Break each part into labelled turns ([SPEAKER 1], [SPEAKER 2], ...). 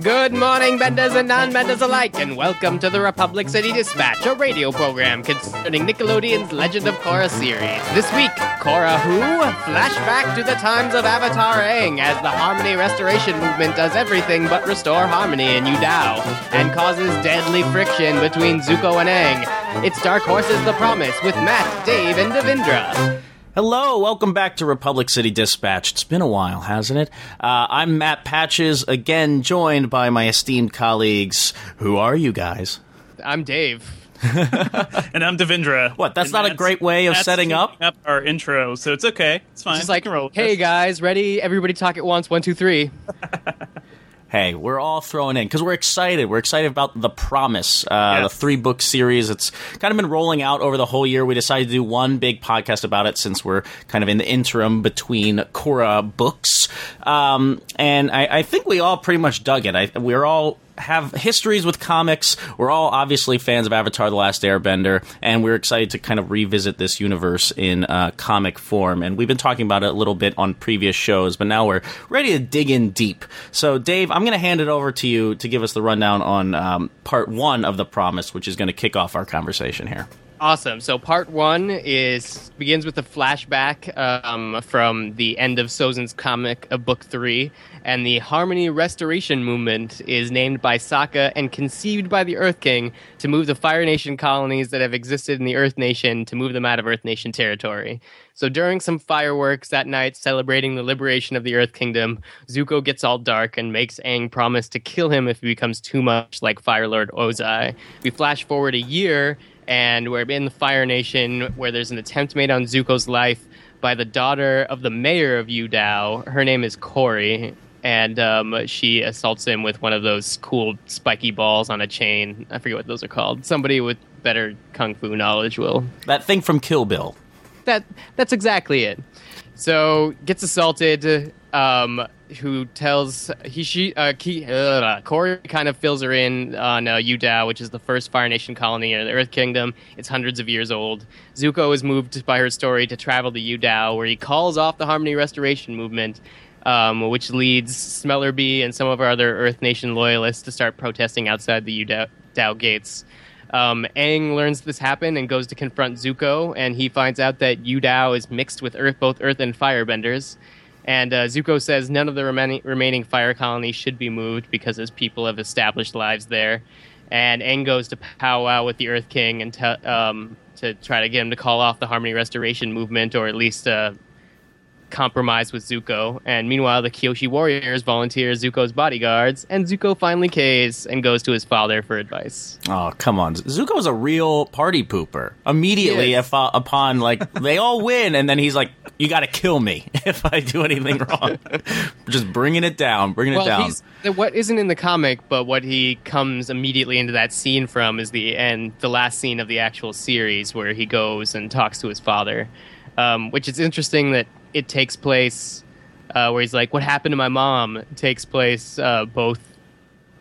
[SPEAKER 1] Good morning, benders and non-benders alike, and welcome to the Republic City Dispatch, a radio program concerning Nickelodeon's Legend of Korra series. This week, Korra who? Flashback to the times of Avatar Aang as the Harmony Restoration Movement does everything but restore harmony in Yu Dao, and causes deadly friction between Zuko and Aang. It's Dark Horses The Promise with Matt, Dave, and Devindra.
[SPEAKER 2] Hello, welcome back to Republic City Dispatch. It's been a while, hasn't it? Uh, I'm Matt Patches, again joined by my esteemed colleagues. Who are you guys?
[SPEAKER 1] I'm Dave.
[SPEAKER 3] and I'm Devindra.
[SPEAKER 2] What? That's
[SPEAKER 3] And
[SPEAKER 2] not a great way of
[SPEAKER 3] Matt's
[SPEAKER 2] setting up.
[SPEAKER 3] up our intro, so it's okay. It's fine.
[SPEAKER 1] Just like,
[SPEAKER 3] roll
[SPEAKER 1] hey guys, ready? Everybody talk at once. One, two, three.
[SPEAKER 2] Hey, we're all throwing in because we're excited. We're excited about The Promise, uh,
[SPEAKER 3] Yes.
[SPEAKER 2] the three book series. It's kind of been rolling out over the whole year. We decided to do one big podcast about it since we're kind of in the interim between Korra books. Um, and I, I think we all pretty much dug it. I, we're all have histories with comics. We're all obviously fans of Avatar: The Last Airbender, and we're excited to kind of revisit this universe in uh, comic form. And we've been talking about it a little bit on previous shows, but now we're ready to dig in deep. So, Dave, I'm going to hand it over to you to give us the rundown on um, part one of The Promise, which is going to kick off our conversation here.
[SPEAKER 1] Awesome. So part one is begins with a flashback um, from the end of Sozin's Comet of book three, and the Harmony Restoration Movement is named by Sokka and conceived by the Earth King to move the Fire Nation colonies that have existed in the Earth Nation to move them out of Earth Nation territory. So during some fireworks that night celebrating the liberation of the Earth Kingdom, Zuko gets all dark and makes Aang promise to kill him if he becomes too much like Fire Lord Ozai. We flash forward a year and we're in the Fire Nation where there's an attempt made on Zuko's life by the daughter of the mayor of Yu Dao. Her name is Kori, and um, she assaults him with one of those cool spiky balls on a chain. I forget what those are called. Somebody with better kung fu knowledge will
[SPEAKER 2] That thing from Kill Bill.
[SPEAKER 1] that that's exactly it. So gets assaulted. Um, who tells he she uh, Ki, uh, Kori kind of fills her in on uh, Yu Dao, which is the first Fire Nation colony in the Earth Kingdom. It's hundreds of years old. Zuko is moved by her story to travel to Yu Dao, where he calls off the Harmony Restoration movement. Um, which leads Smellerbee and some of our other Earth Nation loyalists to start protesting outside the Udao Dao gates. Um, Aang learns this happened and goes to confront Zuko, and he finds out that Yu Dao is mixed with Earth, both Earth and Firebenders. And uh, Zuko says none of the remaining, remaining fire colonies should be moved because his people have established lives there. And Aang goes to powwow with the Earth King and te- um, to try to get him to call off the Harmony Restoration movement, or at least uh, compromise with Zuko. And meanwhile, the Kyoshi warriors volunteer Zuko's bodyguards, and Zuko finally caves and goes to his father for advice.
[SPEAKER 2] Oh, come on. Zuko's a real party pooper. Immediately if, uh, upon, like, they all win, and then he's like, you gotta kill me if I do anything wrong. Just bringing it down, bringing it down.
[SPEAKER 1] what isn't in the comic, but what he comes immediately into that scene from is the end, the last scene of the actual series where he goes and talks to his father. Um, which is interesting that it takes place uh, where he's like, "What happened to my mom?" It takes place uh, both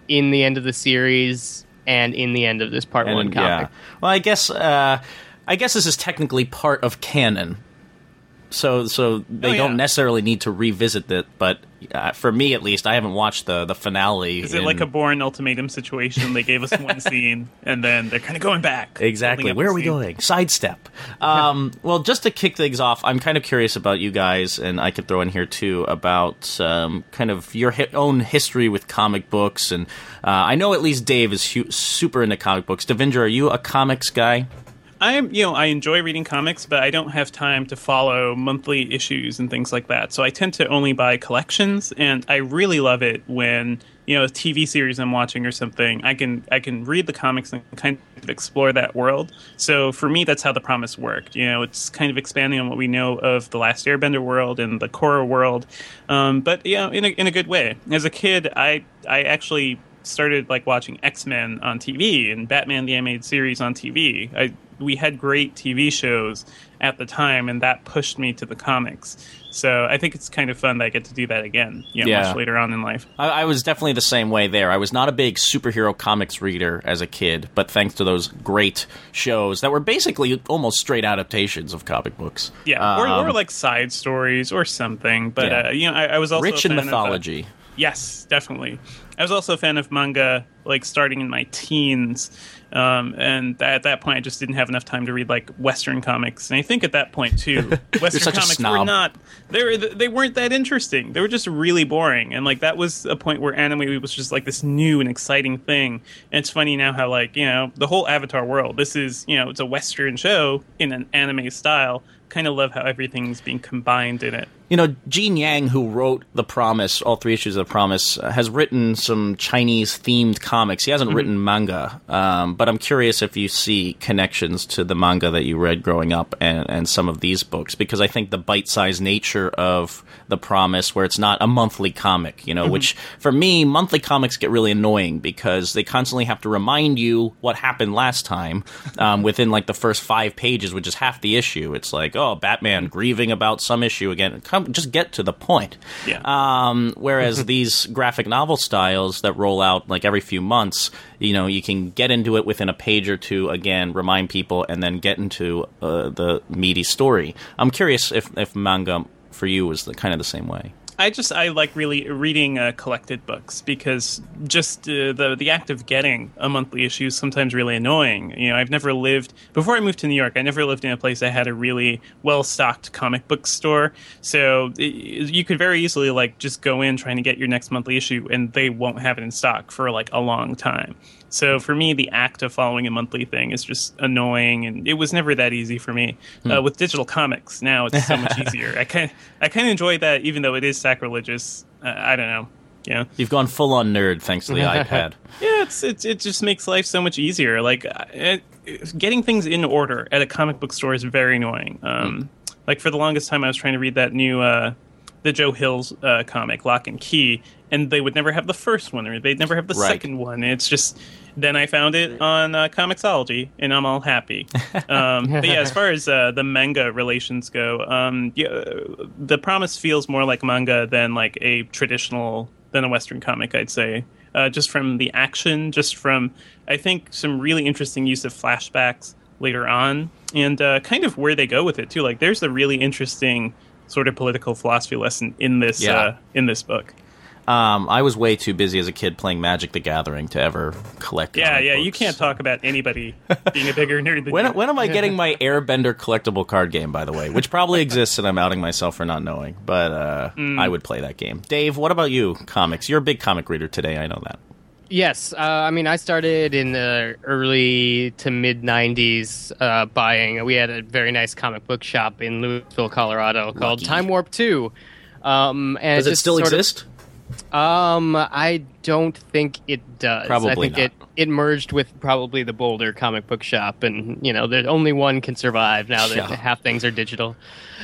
[SPEAKER 1] in the end of the series and in the end of this part one
[SPEAKER 2] And,
[SPEAKER 1] comic.
[SPEAKER 2] Well, I guess, uh, I guess this is technically part of canon. So, so they
[SPEAKER 3] Oh,
[SPEAKER 2] don't necessarily need to revisit it, but uh, for me at least, I haven't watched the the finale.
[SPEAKER 3] Is it
[SPEAKER 2] in-
[SPEAKER 3] like a Bourne ultimatum situation? They gave us one scene, and then they're kind of going back.
[SPEAKER 2] Exactly. Where are we
[SPEAKER 3] scene.
[SPEAKER 2] going? Sidestep. Um, well, just to kick things off, I'm kind of curious about you guys, and I could throw in here too about um, kind of your hi- own history with comic books. And uh, I know at least Dave is hu- super into comic books. Devindra, are you a comics guy?
[SPEAKER 3] I am, you know, I enjoy reading comics, but I don't have time to follow monthly issues and things like that. So I tend to only buy collections, and I really love it when you know a TV series I'm watching or something. I can I can read the comics and kind of explore that world. So for me, that's how the promise worked. You know, it's kind of expanding on what we know of the Last Airbender world and the Korra world, um, but you know, in a in a good way. As a kid, I I actually started like watching X Men on TV and Batman the animated series on TV. I we had great TV shows at the time, and that pushed me to the comics. So I think it's kind of fun that I get to do that again, you know,
[SPEAKER 2] Yeah.
[SPEAKER 3] much later on in life.
[SPEAKER 2] I, I was definitely the same way there. I was not a big superhero comics reader as a kid, but thanks to those great shows that were basically almost straight adaptations of comic books.
[SPEAKER 3] Yeah, or,
[SPEAKER 2] Um,
[SPEAKER 3] or like side stories or something. But
[SPEAKER 2] Yeah.
[SPEAKER 3] uh, you know, I, I was also
[SPEAKER 2] rich in
[SPEAKER 3] uh,
[SPEAKER 2] mythology.
[SPEAKER 3] Yes, definitely. I was also a fan of manga, like starting in my teens, um, and at that point, I just didn't have enough time to read like Western comics. And I think at that point too, Western comics were not they were they weren't that interesting. They were just really boring. And like that was a point where anime was just like this new and exciting thing. And it's funny now how like you know the whole Avatar world. This is you know it's a Western show in an anime style. Kind of love how everything's being combined in it.
[SPEAKER 2] You know, Gene Yang, who wrote The Promise, all three issues of The Promise, uh, has written some Chinese themed comics. He hasn't written manga, um, but I'm curious if you see connections to the manga that you read growing up and, and some of these books, because I think the bite sized nature of The Promise, where it's not a monthly comic, you know, which for me, monthly comics get really annoying because they constantly have to remind you what happened last time um, within like the first five pages, which is half the issue. It's like, oh, Batman grieving about some issue again. Come, just get to the point.
[SPEAKER 3] Yeah.
[SPEAKER 2] Um, whereas these graphic novel styles that roll out like every few months, you know, you can get into it within a page or two. Again, remind people, and then get into uh, the meaty story. I'm curious if if manga for you was the, kind of the same way.
[SPEAKER 3] I just I like really reading uh, collected books because just uh, the the act of getting a monthly issue is sometimes really annoying. You know, I've never lived before I moved to New York. I never lived in a place that had a really well stocked comic book store. So i you could very easily like just go in trying to get your next monthly issue, and they won't have it in stock for like a long time. So for me, the act of following a monthly thing is just annoying, and it was never that easy for me. Uh, with digital comics, now it's so much easier. I kind I kind of enjoy that, even though it is sacrilegious. Uh, I don't know. Know,
[SPEAKER 2] You've gone full on nerd thanks to the iPad.
[SPEAKER 3] yeah, it's, it's it just makes life so much easier. Like uh, it, getting things in order at a comic book store is very annoying. Um, Like for the longest time, I was trying to read that new uh, the Joe Hills uh, comic, Locke and Key, and they would never have the first one, or they'd never have the
[SPEAKER 2] Right.
[SPEAKER 3] second one. It's just then I found it on uh, Comixology, and I'm all happy. Um, but yeah, as far as uh, the manga relations go, um, yeah, the Promise feels more like manga than like a traditional than a Western comic, I'd say. Uh, just from the action, just from I think some really interesting use of flashbacks later on, and uh, kind of where they go with it too. Like there's a really interesting sort of political philosophy lesson in this
[SPEAKER 2] Yeah.
[SPEAKER 3] uh, in this book.
[SPEAKER 2] Um, I was way too busy as a kid playing Magic the Gathering to ever collect.
[SPEAKER 3] Yeah,
[SPEAKER 2] comic
[SPEAKER 3] yeah, you can't talk about anybody being a bigger nerd than
[SPEAKER 2] When,
[SPEAKER 3] you.
[SPEAKER 2] when am I getting my Airbender collectible card game, by the way? Which probably exists and I'm outing myself for not knowing. But uh,
[SPEAKER 3] Mm.
[SPEAKER 2] I would play that game. Dave, what about you? Comics. You're a big comic reader today, I know that.
[SPEAKER 1] Yes, uh, I mean, I started in the early to mid '90s uh, buying. We had a very nice comic book shop in Louisville, Colorado, called
[SPEAKER 2] Lucky.
[SPEAKER 1] Time Warp Two. Um, and
[SPEAKER 2] Does it
[SPEAKER 1] just
[SPEAKER 2] still
[SPEAKER 1] sort of-
[SPEAKER 2] exist?
[SPEAKER 1] Um, I don't think it does. I
[SPEAKER 2] Probably
[SPEAKER 1] think
[SPEAKER 2] not.
[SPEAKER 1] it it merged with probably the Boulder comic book shop, and you know, there's only one can survive now that
[SPEAKER 2] Yeah.
[SPEAKER 1] half things are digital.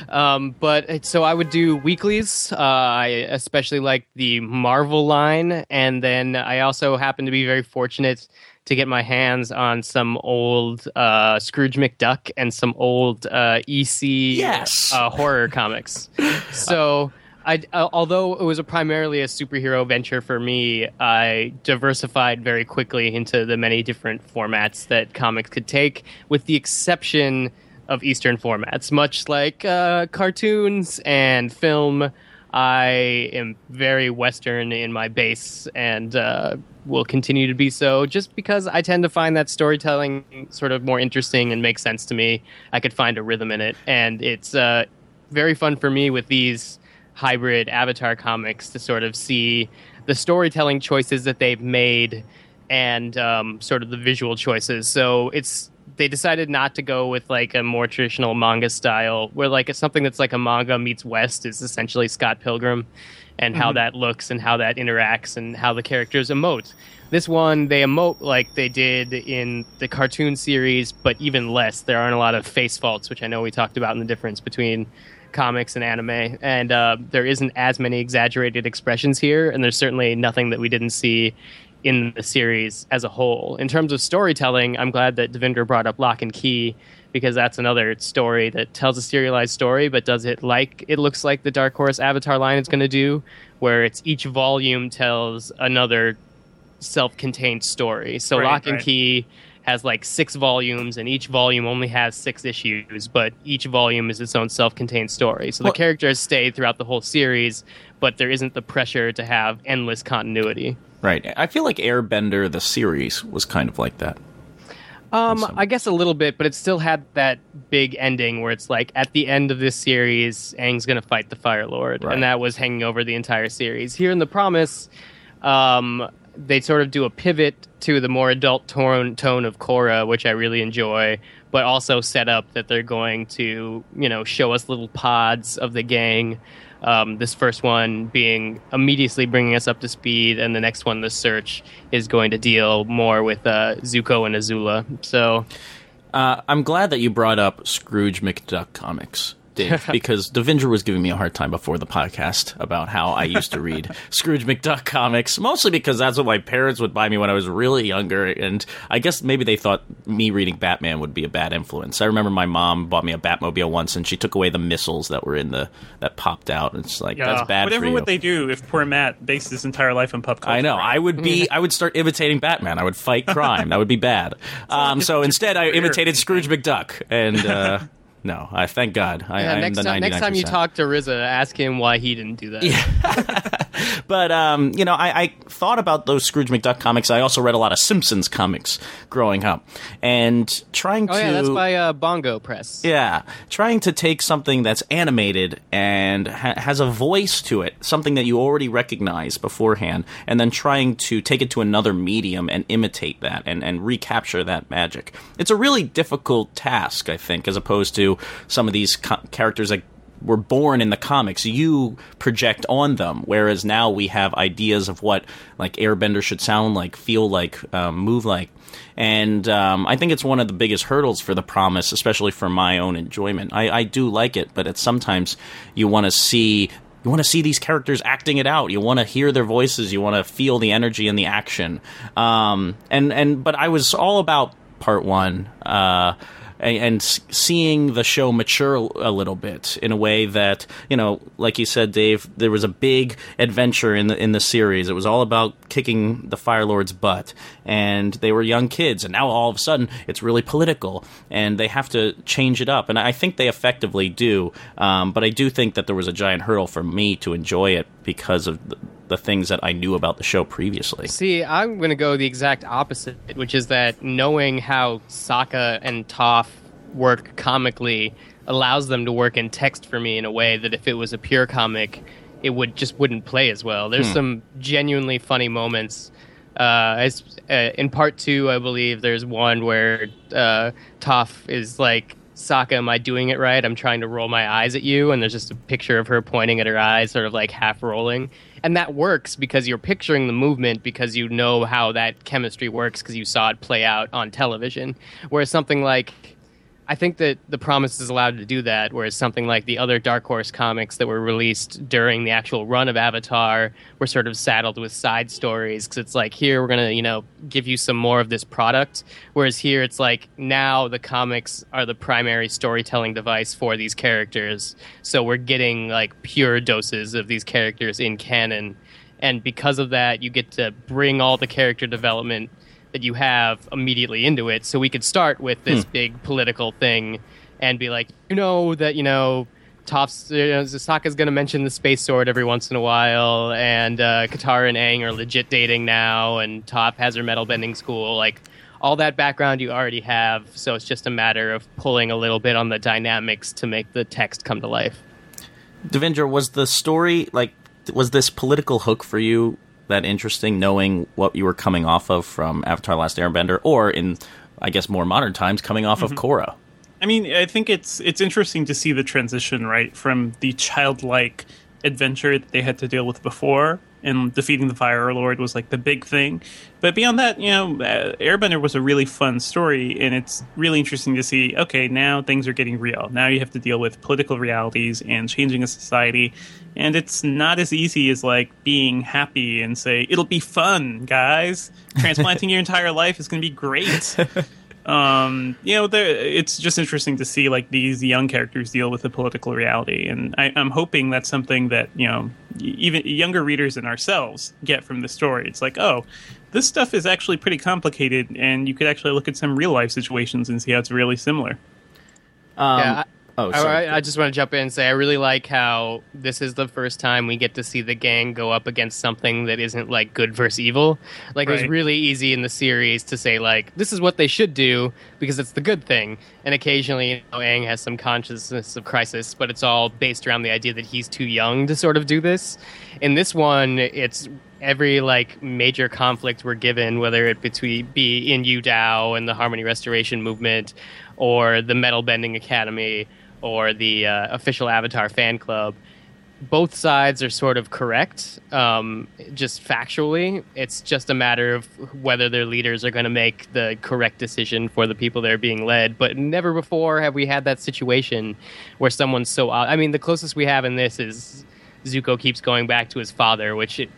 [SPEAKER 1] Um, but so I would do weeklies. Uh, I especially like the Marvel line, and then I also happen to be very fortunate to get my hands on some old uh, Scrooge McDuck and some old uh, EC
[SPEAKER 2] Yes.
[SPEAKER 1] uh, horror comics. So. I, uh, although it was a primarily a superhero venture for me, I diversified very quickly into the many different formats that comics could take, with the exception of Eastern formats, much like uh, cartoons and film. I am very Western in my base and uh, will continue to be so just because I tend to find that storytelling sort of more interesting and makes sense to me. I could find a rhythm in it, and it's uh, very fun for me with these hybrid Avatar comics to sort of see the storytelling choices that they've made and um, sort of the visual choices. So it's they decided not to go with like a more traditional manga style, where like it's something that's like a manga meets West is essentially Scott Pilgrim, and how that looks and how that interacts and how the characters emote. This one they emote like they did in the cartoon series, but even less. There aren't a lot of face faults, which I know we talked about in the difference between comics and anime, and uh, there isn't as many exaggerated expressions here, and there's certainly nothing that we didn't see in the series as a whole. In terms of storytelling, I'm glad that Devindra brought up Locke and Key because that's another story that tells a serialized story, but does it like it looks like the Dark Horse Avatar line is going to do, where it's each volume tells another self-contained story. So
[SPEAKER 3] Right,
[SPEAKER 1] Locke and
[SPEAKER 3] right.
[SPEAKER 1] Key has like six volumes, and each volume only has six issues, but each volume is its own self-contained story. So
[SPEAKER 2] Well-
[SPEAKER 1] the characters stay throughout the whole series, but there isn't the pressure to have endless continuity.
[SPEAKER 2] Right. I feel like Airbender the series was kind of like that.
[SPEAKER 1] Um, I guess a little bit, but it still had that big ending where it's like at the end of this series, Aang's gonna fight the Fire Lord,
[SPEAKER 2] Right.
[SPEAKER 1] and that was hanging over the entire series. Here in the Promise, um, they sort of do a pivot to the more adult tone tone of Korra, which I really enjoy, but also set up that they're going to you know show us little pods of the gang. Um, this first one being immediately bringing us up to speed, and the next one, the search, is going to deal more with uh, Zuko and Azula. So
[SPEAKER 2] Uh, I'm glad that you brought up Scrooge McDuck comics, Dave, because Devindra was giving me a hard time before the podcast about how I used to read Scrooge McDuck comics, mostly because that's what my parents would buy me when I was really younger, and I guess maybe they thought me reading Batman would be a bad influence. I remember my mom bought me a Batmobile once, and she took away the missiles that were in the that popped out. and It's like
[SPEAKER 1] Yeah.
[SPEAKER 2] that's bad
[SPEAKER 3] Whatever
[SPEAKER 2] for you.
[SPEAKER 3] would they do if poor Matt based his entire life on pop culture?
[SPEAKER 2] I know. I would be. I would start imitating Batman. I would fight crime. that would be bad. Um, so instead, I imitated Scrooge McDuck, and uh, no, I thank God. I,
[SPEAKER 1] yeah, next
[SPEAKER 2] the
[SPEAKER 1] time, next time you talk to Riza, ask him why he didn't do that.
[SPEAKER 2] But um, you know, I, I thought about those Scrooge McDuck comics. I also read a lot of Simpsons comics growing up, and trying to
[SPEAKER 1] Oh
[SPEAKER 2] to
[SPEAKER 1] yeah, that's by uh, Bongo Press.
[SPEAKER 2] Yeah, trying to take something that's animated and ha- has a voice to it, something that you already recognize beforehand, and then trying to take it to another medium and imitate that and, and recapture that magic. It's a really difficult task, I think, as opposed to some of these co- characters that were born in the comics. You project on them, whereas now we have ideas of what like Airbender should sound like, feel like, um, move like. And um, I think it's one of the biggest hurdles for the promise, especially for my own enjoyment. I, I do like it, but it's sometimes you want to see you want to see these characters acting it out. You want to hear their voices. You want to feel the energy and the action. Um, and and but I was all about part one. Uh, and, and seeing the show mature a little bit in a way that you know, like you said, Dave, there was a big adventure in the in the series. It was all about kicking the Fire Lord's butt, and they were young kids, and now all of a sudden it's really political, and they have to change it up, and I think they effectively do. Um, but I do think that there was a giant hurdle for me to enjoy it because of the, things that I knew about the show previously.
[SPEAKER 1] See, I'm going to go the exact opposite, which is that knowing how Sokka and Toph work comically allows them to work in text for me in a way that if it was a pure comic, it would just wouldn't play as well. There's some genuinely funny moments. Uh, as, uh, in part two, I believe there's one where uh, Toph is like, Sokka, am I doing it right? I'm trying to roll my eyes at you, and there's just a picture of her pointing at her eyes, sort of like half rolling. And that works because you're picturing the movement because you know how that chemistry works because you saw it play out on television. Whereas something like I think that the Promise is allowed to do that, whereas something like the other Dark Horse comics that were released during the actual run of Avatar were sort of saddled with side stories because it's like here we're gonna you know give you some more of this product, whereas here it's like now the comics are the primary storytelling device for these characters, so we're getting like pure doses of these characters in canon, and because of that you get to bring all the character development that you have immediately into it. So we could start with this big political thing and be like, you know, that, you know, Toph's, you know, Sokka's going to mention the space sword every once in a while, and uh, Katara and Aang are legit dating now, and Toph has her metal bending school. Like, all that background you already have, so it's just a matter of pulling a little bit on the dynamics to make the text come to life.
[SPEAKER 2] Devindra, was the story like was this political hook for you that interesting, knowing what you were coming off of from Avatar: Last Airbender, or in I guess more modern times, coming off of mm-hmm. Korra?
[SPEAKER 3] I mean, I think it's it's interesting to see the transition right from the childlike adventure that they had to deal with before, and defeating the Fire Lord was like the big thing. But beyond that, you know, uh, Airbender was a really fun story, and it's really interesting to see. Okay, now things are getting real. Now you have to deal with political realities and changing a society, and it's not as easy as like being happy and say it'll be fun, guys. Transplanting your entire life is going to be great. um, you know, it's just interesting to see like these young characters deal with the political reality, and I, am hoping that's something that you know even younger readers and ourselves get from the story. It's like, oh, this stuff is actually pretty complicated, and you could actually look at some real life situations and see how it's really similar.
[SPEAKER 1] Um, yeah, Oh, sorry. I, I, just want to jump in and say I really like how this is the first time we get to see the gang go up against something that isn't like good versus evil. Like right. it was really easy in the series to say like this is what they should do because it's the good thing, and occasionally you know, Aang has some consciousness of crisis, but it's all based around the idea that he's too young to sort of do this. In this one, it's every like major conflict we're given, whether it between be in Yu Dao and the Harmony Restoration movement, or the Metal Bending Academy or the uh, official Avatar fan club, both sides are sort of correct, um, just factually. It's just a matter of whether their leaders are going to make the correct decision for the people that are being led. But never before have we had that situation where someone's so. I mean, the closest we have in this is Zuko keeps going back to his father, which it,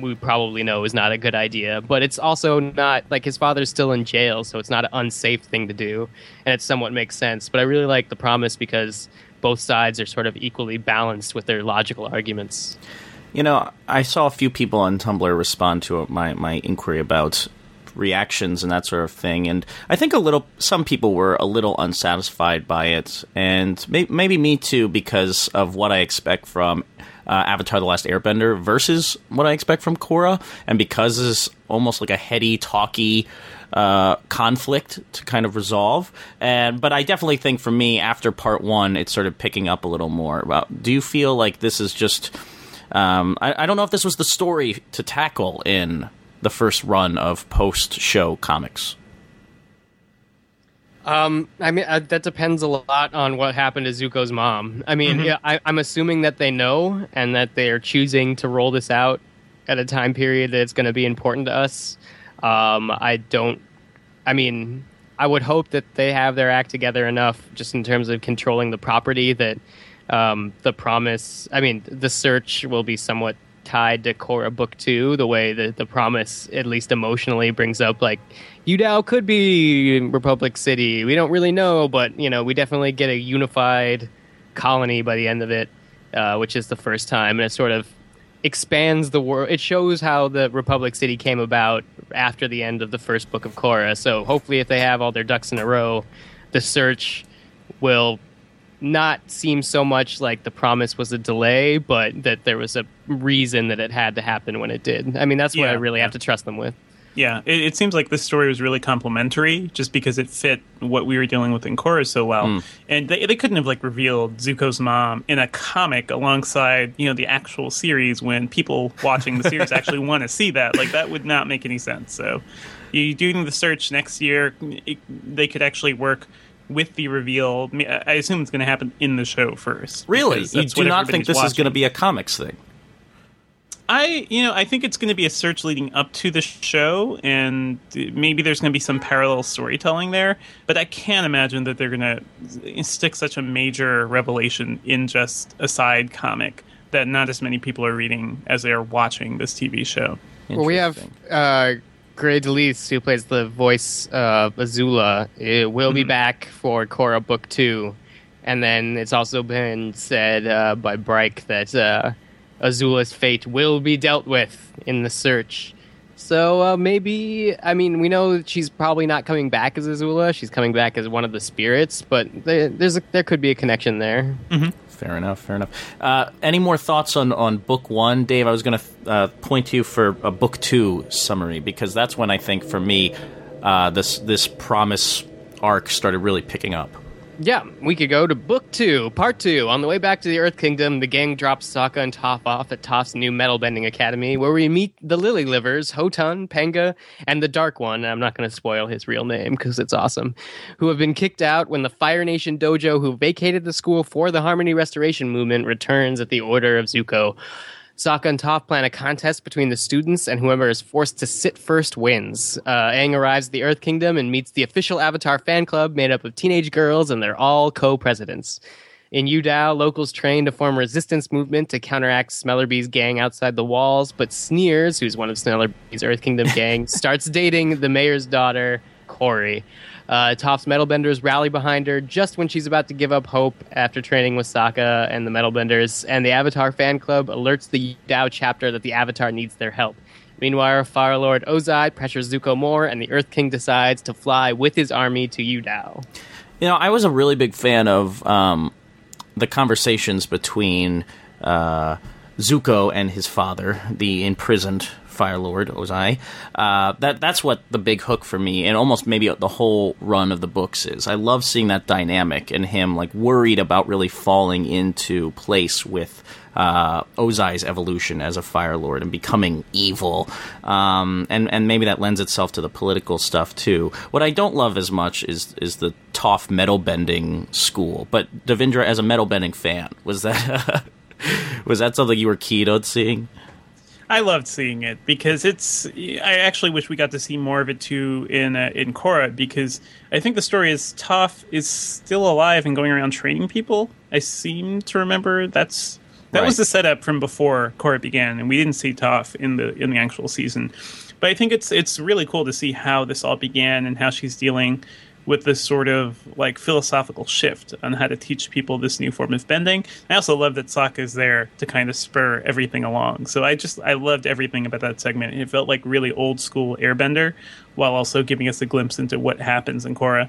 [SPEAKER 1] we probably know is not a good idea. But it's also not like his father's still in jail, so it's not an unsafe thing to do, and it somewhat makes sense. But I really like the promise because both sides are sort of equally balanced with their logical arguments.
[SPEAKER 2] You know, I saw a few people on Tumblr respond to my my inquiry about reactions and that sort of thing. And I think a little, some people were a little unsatisfied by it, and may, maybe me too, because of what I expect from uh, Avatar: The Last Airbender versus what I expect from Korra, and because it's almost like a heady, talky uh, conflict to kind of resolve. And but I definitely think for me, after part one, it's sort of picking up a little more. About do you feel like this is just? Um, I, I don't know if this was the story to tackle in the first run of post show comics.
[SPEAKER 1] Um, I mean, uh, that depends a lot on what happened to Zuko's mom. I mean, mm-hmm. yeah, I, I'm assuming that they know and that they are choosing to roll this out at a time period that it's going to be important to us. Um, I don't. I mean, I would hope that they have their act together enough, just in terms of controlling the property, that um, the promise. I mean, the search will be somewhat tied to Korra Book Two, the way that the promise, at least emotionally, brings up like Dao could be Republic City. We don't really know, but you know, we definitely get a unified colony by the end of it, uh, which is the first time, and it sort of expands the world. It shows how the Republic City came about after the end of the first book of Korra. So hopefully, if they have all their ducks in a row, the search will not seem so much like the promise was a delay, but that there was a reason that it had to happen when it did. I mean, that's what yeah, I really yeah. have to trust them with.
[SPEAKER 3] Yeah, it, it, seems like this story was really complementary, just because it fit what we were dealing with in Korra so well. Mm. And they, they couldn't have like revealed Zuko's mom in a comic alongside you know the actual series when people watching the series actually want to see that. Like that would not make any sense. So, you doing the search next year, it, they could actually work with the reveal. I assume it's going to happen in the show first.
[SPEAKER 2] Really, you do not think this watching. is going to be a comics thing?
[SPEAKER 3] I, you know, I think it's going to be a search leading up to the show, and maybe there's going to be some parallel storytelling there. But I can't imagine that they're going to stick such a major revelation in just a side comic that not as many people are reading as they are watching this TV show.
[SPEAKER 1] Well, we have uh, Grey DeLisle, who plays the voice of Azula, it will mm-hmm. be back for Korra Book Two, and then it's also been said uh, by Bryke that. Uh, Azula's fate will be dealt with in the search. So uh, maybe, I mean, we know she's probably not coming back as Azula. She's coming back as one of the spirits, but there's a, there could be a connection there.
[SPEAKER 2] Mm-hmm. Fair enough. Fair enough. Uh, any more thoughts on, on book one, Dave? I was going to uh, point to you for a book two summary because that's when I think, for me, uh, this this promise arc started really picking up.
[SPEAKER 1] Yeah, we could go to book two, part two. On the way back to the Earth Kingdom, the gang drops Sokka and Toph off at Toph's new metal bending academy, where we meet the Lily Livers, Hotun, Penga, and the Dark One. I'm not going to spoil his real name because it's awesome. Who have been kicked out when the Fire Nation dojo, who vacated the school for the Harmony Restoration movement, returns at the order of Zuko. Sokka and Toph plan a contest between the students, and whoever is forced to sit first wins. Uh, Aang arrives at the Earth Kingdom and meets the official Avatar fan club made up of teenage girls, and they're all co-presidents. In Yu Dao, locals train to form a resistance movement to counteract Smellerbee's gang outside the walls, but Sneers, who's one of Smellerbee's Earth Kingdom gang, starts dating the mayor's daughter, Kori. Uh, Toph's Metalbenders rally behind her just when she's about to give up hope after training with Sokka and the Metalbenders, and the Avatar fan club alerts the Dao chapter that the Avatar needs their help. Meanwhile, Fire Lord Ozai pressures Zuko more, and the Earth King decides to fly with his army to Yu Dao.
[SPEAKER 2] You know, I was a really big fan of um, the conversations between uh, Zuko and his father, the imprisoned Fire Lord Ozai. Uh, that that's what the big hook for me, and almost maybe the whole run of the books is. I love seeing that dynamic and him like worried about really falling into place with uh, Ozai's evolution as a Fire Lord and becoming evil, um, and and maybe that lends itself to the political stuff too. What I don't love as much is is the Toph metal bending school, but Devindra, as a metal bending fan, was that was that something you were keen on seeing?
[SPEAKER 3] I loved seeing it because it's. I actually wish we got to see more of it too in uh, in Korra because I think the story is Toph is still alive and going around training people. I seem to remember that's that
[SPEAKER 2] Right.
[SPEAKER 3] was the setup from before Korra began, and we didn't see Toph in the in the actual season. But I think it's it's really cool to see how this all began and how she's dealing with this sort of like philosophical shift on how to teach people this new form of bending. I also love that Sokka is there to kind of spur everything along. So I just I loved everything about that segment. It felt like really old school Airbender, while also giving us a glimpse into what happens in Korra.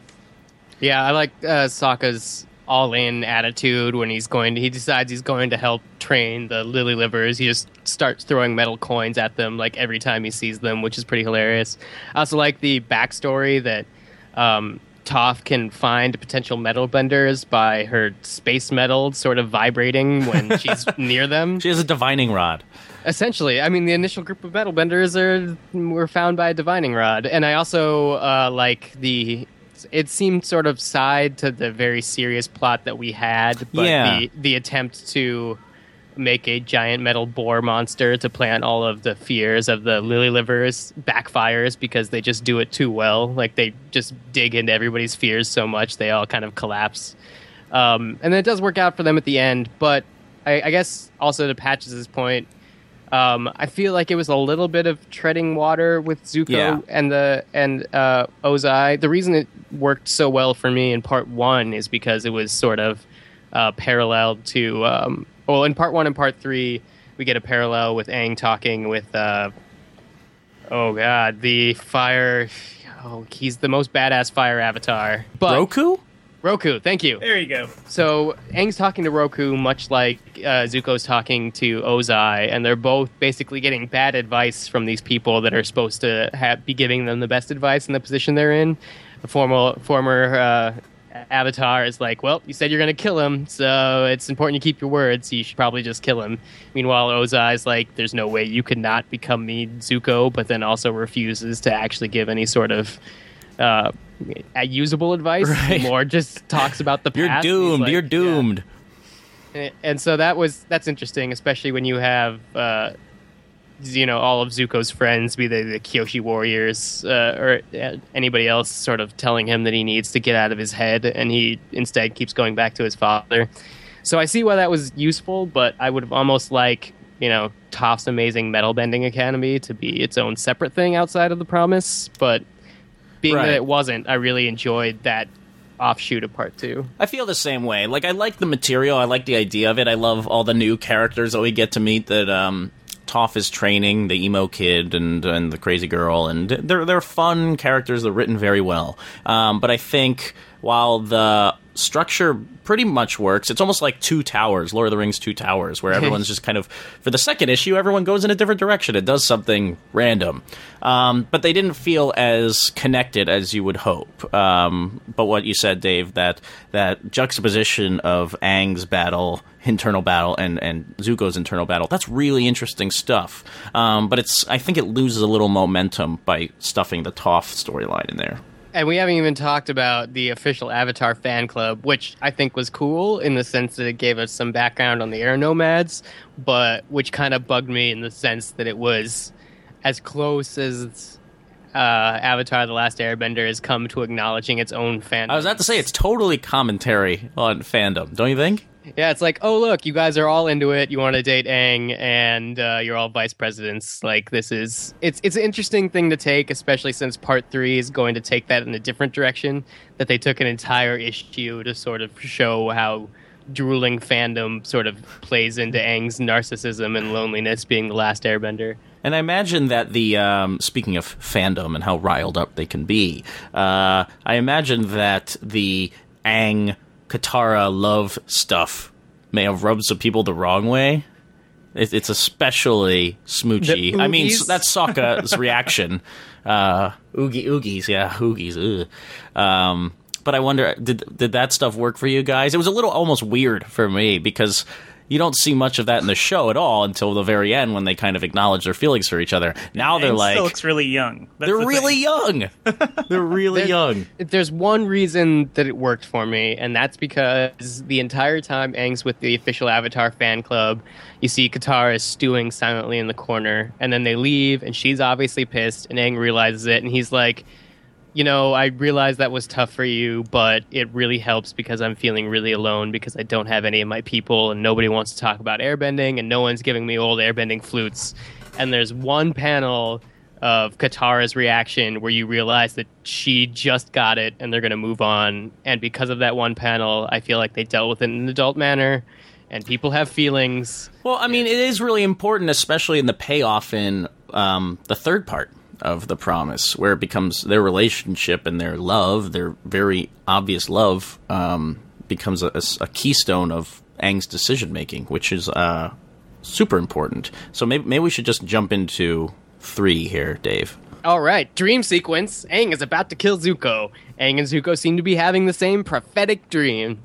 [SPEAKER 1] Yeah, I like uh, Sokka's all-in attitude when he's going to. He decides he's going to help train the Lily Livers. He just starts throwing metal coins at them like every time he sees them, which is pretty hilarious. I also like the backstory that um, Toph can find potential metal benders by her space metal sort of vibrating when she's near them.
[SPEAKER 2] She has a divining rod.
[SPEAKER 1] Essentially, I mean, the initial group of metal benders are were found by a divining rod, and I also uh, like the. It seemed sort of side to the very serious plot that we had, but
[SPEAKER 2] Yeah.
[SPEAKER 1] the the attempt to make a giant metal boar monster to plant all of the fears of the lily livers backfires because they just do it too well. Like they just dig into everybody's fears so much they all kind of collapse. Um, and then it does work out for them at the end, but I, I guess also to Patches' point, um, I feel like it was a little bit of treading water with Zuko
[SPEAKER 2] Yeah.
[SPEAKER 1] and the and uh, Ozai. The reason it worked so well for me in part one is because it was sort of uh, paralleled to um, well, in part one and part three, we get a parallel with Aang talking with uh, oh god, the fire. Oh, he's the most badass fire avatar. But
[SPEAKER 2] Roku?
[SPEAKER 1] Roku, thank you.
[SPEAKER 3] There you go.
[SPEAKER 1] So Aang's talking to Roku, much like uh, Zuko's talking to Ozai, and they're both basically getting bad advice from these people that are supposed to have, be giving them the best advice in the position they're in. The former former uh, Avatar is like, "Well, you said you're going to kill him, so it's important you keep your words. You should probably just kill him." Meanwhile, Ozai is like, "There's no way you could not become me, Zuko," but then also refuses to actually give any sort of uh, usable advice.
[SPEAKER 2] Right.
[SPEAKER 1] More just talks about the
[SPEAKER 2] You're doomed.
[SPEAKER 1] like,
[SPEAKER 2] You're doomed.
[SPEAKER 1] And- And so that was that's interesting, especially when you have uh, you know all of Zuko's friends, be they the Kyoshi warriors uh, or uh, anybody else, sort of telling him that he needs to get out of his head, and he instead keeps going back to his father. So I see why that was useful, but I would have almost like you know Toph's Amazing Metal Bending Academy to be its own separate thing outside of the Promise. But being
[SPEAKER 2] Right.
[SPEAKER 1] that it wasn't, I really enjoyed that offshoot of part two.
[SPEAKER 2] I feel the same way. Like I like the material, I like the idea of it. I love all the new characters that we get to meet that um Toph is training, the emo kid and and the crazy girl, and they're they're fun characters. They're written very well. Um, but I think while the structure pretty much works, it's almost like Two Towers, Lord of the Rings Two Towers, where everyone's just kind of for the second issue, everyone goes in a different direction. It does something random, um, but they didn't feel as connected as you would hope. Um, but what you said, Dave, that that juxtaposition of Aang's battle, internal battle, and and Zuko's internal battle, that's really interesting stuff. Um, but it's I think it loses a little momentum by stuffing the Toph storyline in there.
[SPEAKER 1] And we haven't even talked about the official Avatar fan club, which I think was cool in the sense that it gave us some background on the air nomads, but which kind of bugged me in the sense that it was as close as uh, Avatar: The Last Airbender has come to acknowledging its own fandom.
[SPEAKER 2] I was about to say it's totally commentary on fandom, don't you think?
[SPEAKER 1] Yeah, it's like, oh look, you guys are all into it. You want to date Aang, and uh, you're all vice presidents. Like this is it's it's an interesting thing to take, especially since part three is going to take that in a different direction. That they took an entire issue to sort of show how drooling fandom sort of plays into Aang's narcissism and loneliness, being the last Airbender.
[SPEAKER 2] And I imagine that the um, speaking of fandom and how riled up they can be, uh, I imagine that the Aang Katara love stuff may have rubbed some people the wrong way. It, it's especially smoochy. I mean, that's Sokka's reaction. Uh, oogie oogies, yeah, oogies. Um, but I wonder, did did that stuff work for you guys? It was a little almost weird for me because you don't see much of that in the show at all until the very end when they kind of acknowledge their feelings for each other. Now they're
[SPEAKER 3] Aang
[SPEAKER 2] like
[SPEAKER 3] still looks really young. That's
[SPEAKER 2] they're
[SPEAKER 3] the
[SPEAKER 2] really
[SPEAKER 3] thing.
[SPEAKER 2] young. They're really
[SPEAKER 1] There-
[SPEAKER 2] young.
[SPEAKER 1] There's one reason that it worked for me, and that's because the entire time Aang's with the official Avatar fan club, you see Katara stewing silently in the corner, and then they leave, and she's obviously pissed, and Aang realizes it, and he's like, you know, I realize that was tough for you, but it really helps because I'm feeling really alone because I don't have any of my people, and nobody wants to talk about airbending, and no one's giving me old airbending flutes. And there's one panel of Katara's reaction where you realize that she just got it and they're going to move on. And because of that one panel, I feel like they dealt with it in an adult manner. And people have feelings.
[SPEAKER 2] Well, I mean, it is really important, especially in the payoff in um, the third part of the promise, where it becomes their relationship and their love, their very obvious love, um, becomes a, a- keystone of Aang's decision making, which is uh, super important. So maybe, maybe we should just jump into three here, Dave.
[SPEAKER 1] All right, dream sequence. Aang is about to kill Zuko. Aang and Zuko seem to be having the same prophetic dream.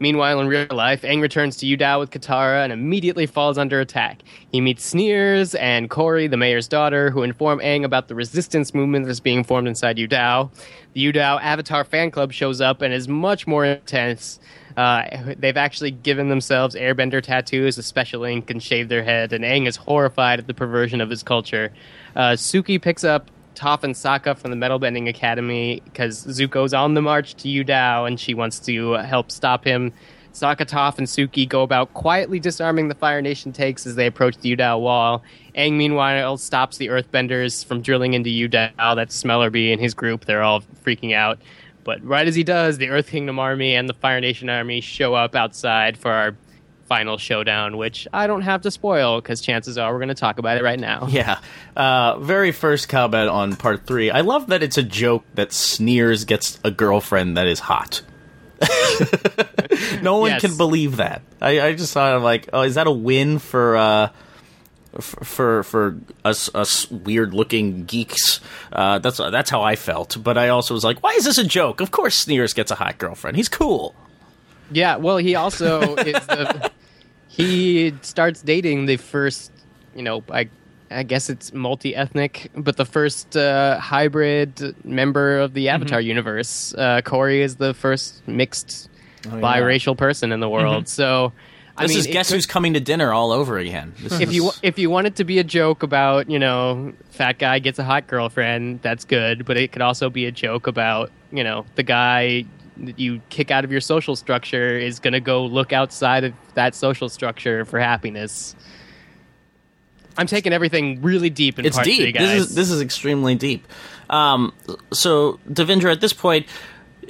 [SPEAKER 1] Meanwhile, in real life, Aang returns to Yu Dao with Katara and immediately falls under attack. He meets Sneers and Kori, the mayor's daughter, who inform Aang about the resistance movement that's being formed inside Yu Dao. The Yu Dao Avatar fan club shows up and is much more intense. Uh, they've actually given themselves airbender tattoos, a special ink, and shaved their head, and Aang is horrified at the perversion of his culture. Uh, Suki picks up Toph and Sokka from the Metal Bending Academy because Zuko's on the march to Yu Dao and she wants to help stop him. Sokka, Toph, and Suki go about quietly disarming the Fire Nation takes as they approach the Yu Dao wall. Aang, meanwhile, stops the Earthbenders from drilling into Yu Dao. That's Smellerbee and his group. They're all freaking out. But right as he does, the Earth Kingdom army and the Fire Nation army show up outside for our final showdown, which I don't have to spoil because chances are we're going to talk about it right now.
[SPEAKER 2] Yeah. Uh, very first comment on part three. I love that it's a joke that Sneers gets a girlfriend that is hot. no one
[SPEAKER 1] Yes.
[SPEAKER 2] can believe that. I, I just thought I'm like, oh, is that a win for uh, for for us us weird looking geeks? Uh, that's that's how I felt. But I also was like, why is this a joke? Of course, Sneers gets a hot girlfriend. He's cool.
[SPEAKER 1] Yeah, well, he also is the he starts dating the first, you know, I I guess it's multi-ethnic, but the first uh, hybrid member of the Avatar universe. Uh, Kori is the first mixed biracial person in the world. So, I
[SPEAKER 2] This
[SPEAKER 1] mean,
[SPEAKER 2] is guess
[SPEAKER 1] could-
[SPEAKER 2] who's coming to dinner all over again. This
[SPEAKER 1] if
[SPEAKER 2] is-
[SPEAKER 1] you if you want it to be a joke about you know fat guy gets a hot girlfriend that's good but it could also be a joke about you know the guy you kick out of your social structure is going to go look outside of that social structure for happiness i'm taking everything really deep in
[SPEAKER 2] it's deep.
[SPEAKER 1] three, guys.
[SPEAKER 2] This is this is extremely deep. Um, so Devindra, at this point,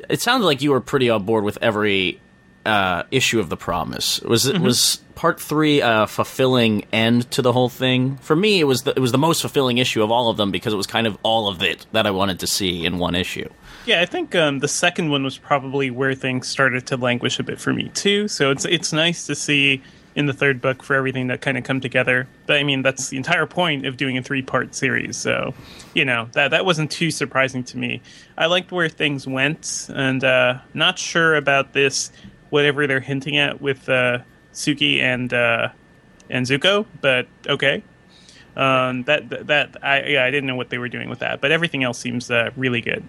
[SPEAKER 2] it sounded like you were pretty on board with every uh, issue of the Promise. Was it was part three a fulfilling end to the whole thing? For me, it was the, it was the most fulfilling issue of all of them because it was kind of all of it that I wanted to see in one issue.
[SPEAKER 3] Yeah, I think um, the second one was probably where things started to languish a bit for me too. So it's it's nice to see in the third book for everything to kind of come together. But I mean, that's the entire point of doing a three part series. So you know that that wasn't too surprising to me. I liked where things went, and uh, not sure about this whatever they're hinting at with uh, Suki and uh, and Zuko, but okay. Um, that that, that I yeah, I didn't know what they were doing with that, but everything else seems uh, really good.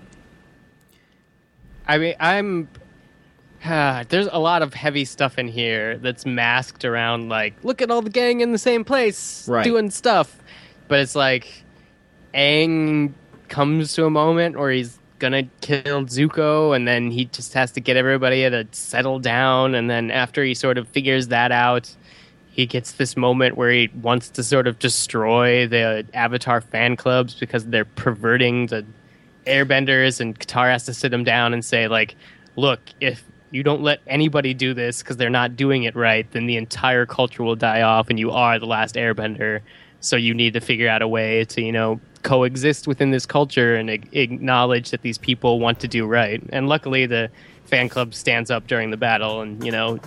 [SPEAKER 1] I mean, I'm. there's a lot of heavy stuff in here that's masked around, like, look at all the gang in the same place
[SPEAKER 2] Right.
[SPEAKER 1] doing stuff. But it's like, Aang comes to a moment where he's gonna kill Zuko, and then he just has to get everybody to settle down. And then after he sort of figures that out, he gets this moment where he wants to sort of destroy the Avatar fan clubs because they're perverting the airbenders, and Katara has to sit them down and say, like, look, if you don't let anybody do this because they're not doing it right, then the entire culture will die off, and you are the last airbender. So you need to figure out a way to, you know, coexist within this culture and acknowledge that these people want to do right. And luckily, the fan club stands up during the battle, and you know,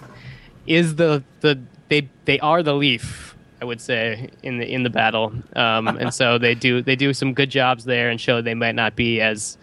[SPEAKER 1] is the the they they are the leaf. I would say in the in the battle, um, and so they do they do some good jobs there and show they might not be as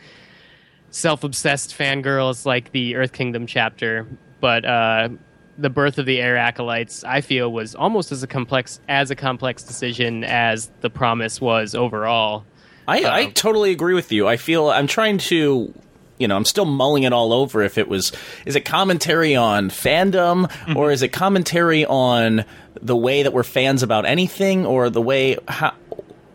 [SPEAKER 1] self-obsessed fangirls like the Earth Kingdom chapter, but uh, the birth of the air acolytes, I feel, was almost as a complex as a complex decision as the promise was overall.
[SPEAKER 2] I, I
[SPEAKER 1] Um,
[SPEAKER 2] totally agree with you. I feel I'm trying to, you know, I'm still mulling it all over. If it was, is it commentary on fandom, or is it commentary on the way that we're fans about anything, or the way how,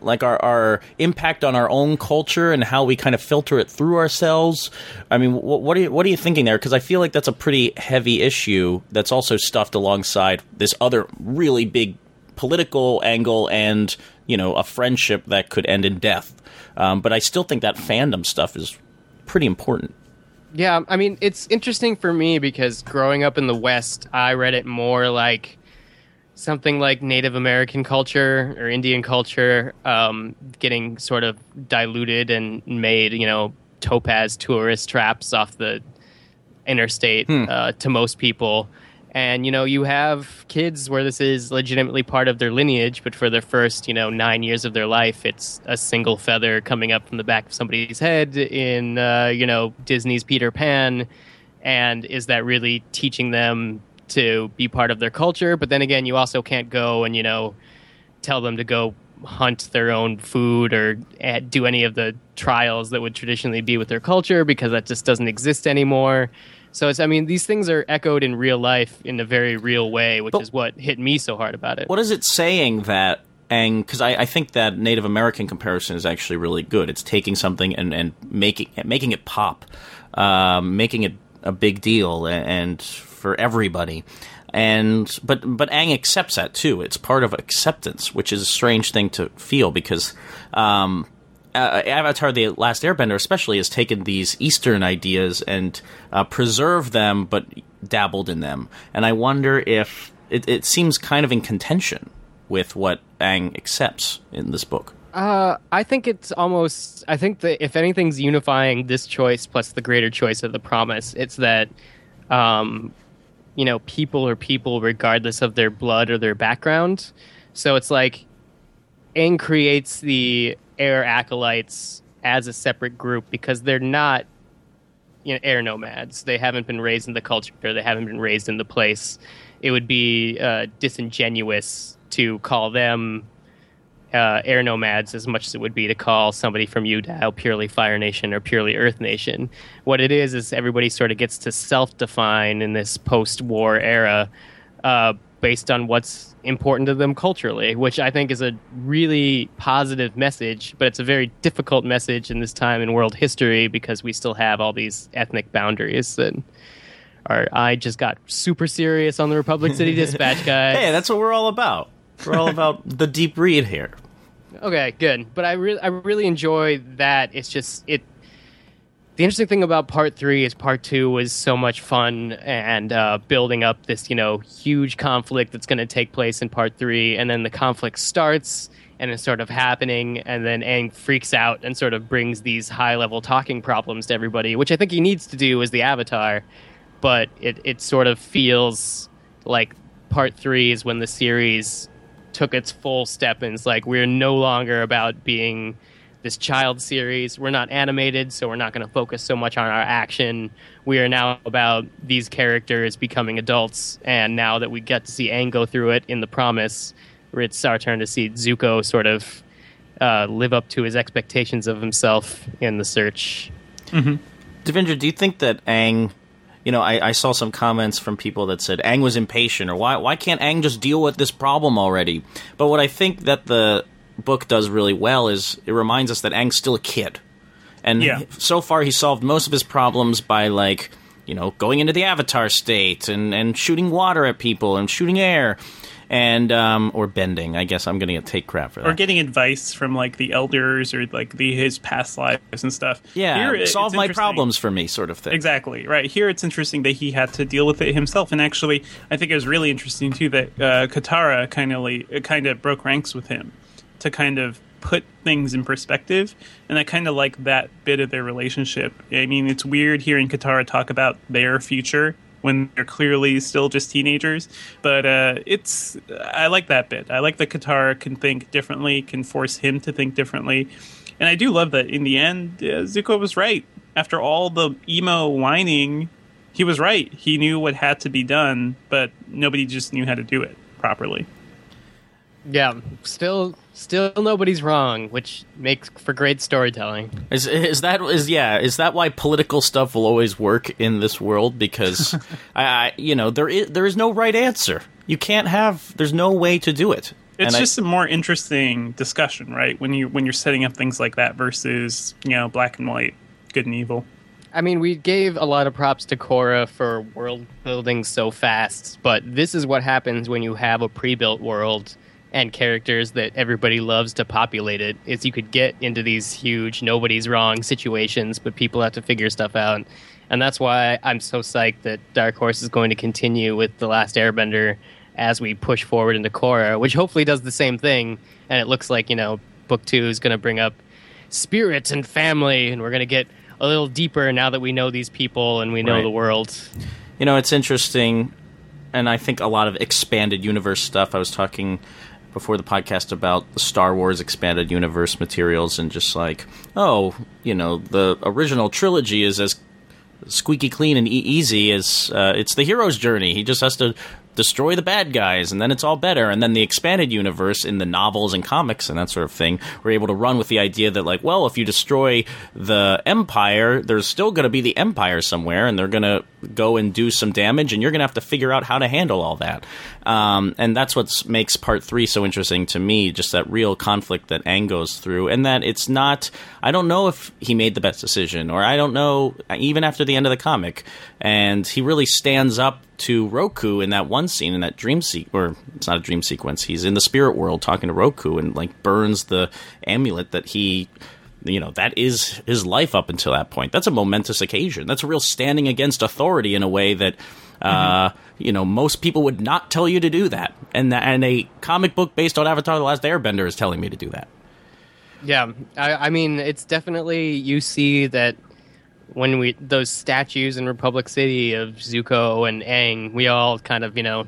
[SPEAKER 2] like our our impact on our own culture and how we kind of filter it through ourselves. I mean, what, what are you what are you thinking there? Because I feel like that's a pretty heavy issue that's also stuffed alongside this other really big political angle and you know a friendship that could end in death. Um, but I still think that fandom stuff is pretty important.
[SPEAKER 1] Yeah, I mean, it's interesting for me because growing up in the West, I read it more like something like Native American culture or Indian culture um, getting sort of diluted and made, you know, topaz tourist traps off the interstate uh, to most people. And, you know, you have kids where this is legitimately part of their lineage, but for their first, you know, nine years of their life, it's a single feather coming up from the back of somebody's head in, uh, you know, Disney's Peter Pan. And is that really teaching them to be part of their culture? But then again, you also can't go and, you know, tell them to go hunt their own food or eh, do any of the trials that would traditionally be with their culture because that just doesn't exist anymore. So it's, I mean, these things are echoed in real life in a very real way, which
[SPEAKER 2] But-
[SPEAKER 1] is what hit me so hard about it.
[SPEAKER 2] What is it saying that? And because I, I think that Native American comparison is actually really good. It's taking something and, and making making it pop, um, making it a big deal, and for everybody. And but but Aang accepts that too. It's part of acceptance, which is a strange thing to feel because um, uh, Avatar: The Last Airbender, especially, has taken these Eastern ideas and uh, preserved them, but dabbled in them. And I wonder if it, it seems kind of in contention with what Aang accepts in this book.
[SPEAKER 1] Uh, I think it's almost. I think that if anything's unifying this choice plus the greater choice of the promise, it's that, um, you know, people are people regardless of their blood or their background. So it's like, Aang creates the air acolytes as a separate group because they're not, you know, air nomads. They haven't been raised in the culture. They haven't been raised in the place. It would be uh, disingenuous to call them uh, air nomads as much as it would be to call somebody from Yu Dao purely Fire Nation or purely Earth Nation. What it is is everybody sort of gets to self-define in this post-war era uh, based on what's important to them culturally, which I think is a really positive message. But it's a very difficult message in this time in world history because we still have all these ethnic boundaries that. Are, I just got super serious on the Republic City Dispatch, guys.
[SPEAKER 2] Hey, that's what we're all about. We're all about the deep read here.
[SPEAKER 1] Okay, good. But I really, I really enjoy that. It's just it. The interesting thing about part three is part two was so much fun and uh, building up this, you know, huge conflict that's going to take place in part three, and then the conflict starts and it's sort of happening, and then Aang freaks out and sort of brings these high level talking problems to everybody, which I think he needs to do as the Avatar. But it it sort of feels like part three is when the series took its full step and it's like we're no longer about being this child series. We're not animated, so we're not going to focus so much on our action. We are now about these characters becoming adults, and now that we get to see Aang go through it in the promise, it's our turn to see Zuko sort of uh, live up to his expectations of himself in the search.
[SPEAKER 2] Devindra, do you think that Aang, you know, I, I saw some comments from people that said Aang was impatient, or why why can't Aang just deal with this problem already? But what I think that the book does really well is it reminds us that Aang's still a kid, and
[SPEAKER 3] Yeah.
[SPEAKER 2] so far he solved most of his problems by like you know going into the avatar state and and shooting water at people and shooting air and um or bending. I guess i'm gonna take crap for that.
[SPEAKER 3] or getting advice from like the elders or like the his past lives and stuff.
[SPEAKER 2] yeah
[SPEAKER 3] Here, it-
[SPEAKER 2] solve my problems for me sort of thing.
[SPEAKER 3] Exactly right. Here, it's interesting that he had to deal with it himself, and actually, I think it was really interesting too that uh, Katara kind of kind of broke ranks with him to kind of put things in perspective, and I kind of like that bit of their relationship. I mean, it's weird hearing Katara talk about their future when they're clearly still just teenagers, but uh, it's I like that bit. I like that Katara can think differently, can force him to think differently. And I do love that in the end, uh, Zuko was right. After all the emo whining, he was right. He knew what had to be done, but nobody just knew how to do it properly.
[SPEAKER 1] Yeah, still, still nobody's wrong, which makes for great storytelling.
[SPEAKER 2] Is is that is yeah is that why political stuff will always work in this world? Because I, I you know there is there is no right answer. You can't have. There's no way to do it.
[SPEAKER 3] It's
[SPEAKER 2] And
[SPEAKER 3] just a more interesting discussion, right? When you when you're setting up things like that versus you know black and white, good and evil.
[SPEAKER 1] I mean, we gave a lot of props to Korra for world building so fast, but this is what happens when you have a pre-built world and characters that everybody loves to populate it. Is you could get into these huge nobody's wrong situations, but people have to figure stuff out. And that's why I'm so psyched that Dark Horse is going to continue with The Last Airbender as we push forward into Korra, which hopefully does the same thing. And it looks like, you know, book two is going to bring up spirits and family, and we're going to get a little deeper now that we know these people and we know
[SPEAKER 2] Right.
[SPEAKER 1] the world.
[SPEAKER 2] You know, it's interesting, and I think a lot of expanded universe stuff. I was talking before the podcast about the Star Wars expanded universe materials, and just like, oh, you know, the original trilogy is as squeaky clean and e- easy as uh, it's the hero's journey. He just has to destroy the bad guys, and then it's all better. And then the expanded universe in the novels and comics and that sort of thing, we're able to run with the idea that, like, well, if you destroy the Empire, there's still going to be the Empire somewhere, and they're going to go and do some damage, and you're going to have to figure out how to handle all that. Um, and that's what makes part three so interesting to me, just that real conflict that Aang goes through, and that it's not. I don't know if he made the best decision, or I don't know even after the end of the comic, and he really stands up to Roku in that one scene in that dream sequence, or it's not a dream sequence. He's in the spirit world talking to Roku and like burns the amulet that he you know that is his life up until that point. That's a momentous occasion. That's a real standing against authority in a way that uh, you know most people would not tell you to do that. And and a comic book based on avatar the last airbender is telling me to do that.
[SPEAKER 1] Yeah, I, I mean, it's definitely you see that when we those statues in Republic City of Zuko and Aang, we all kind of you know,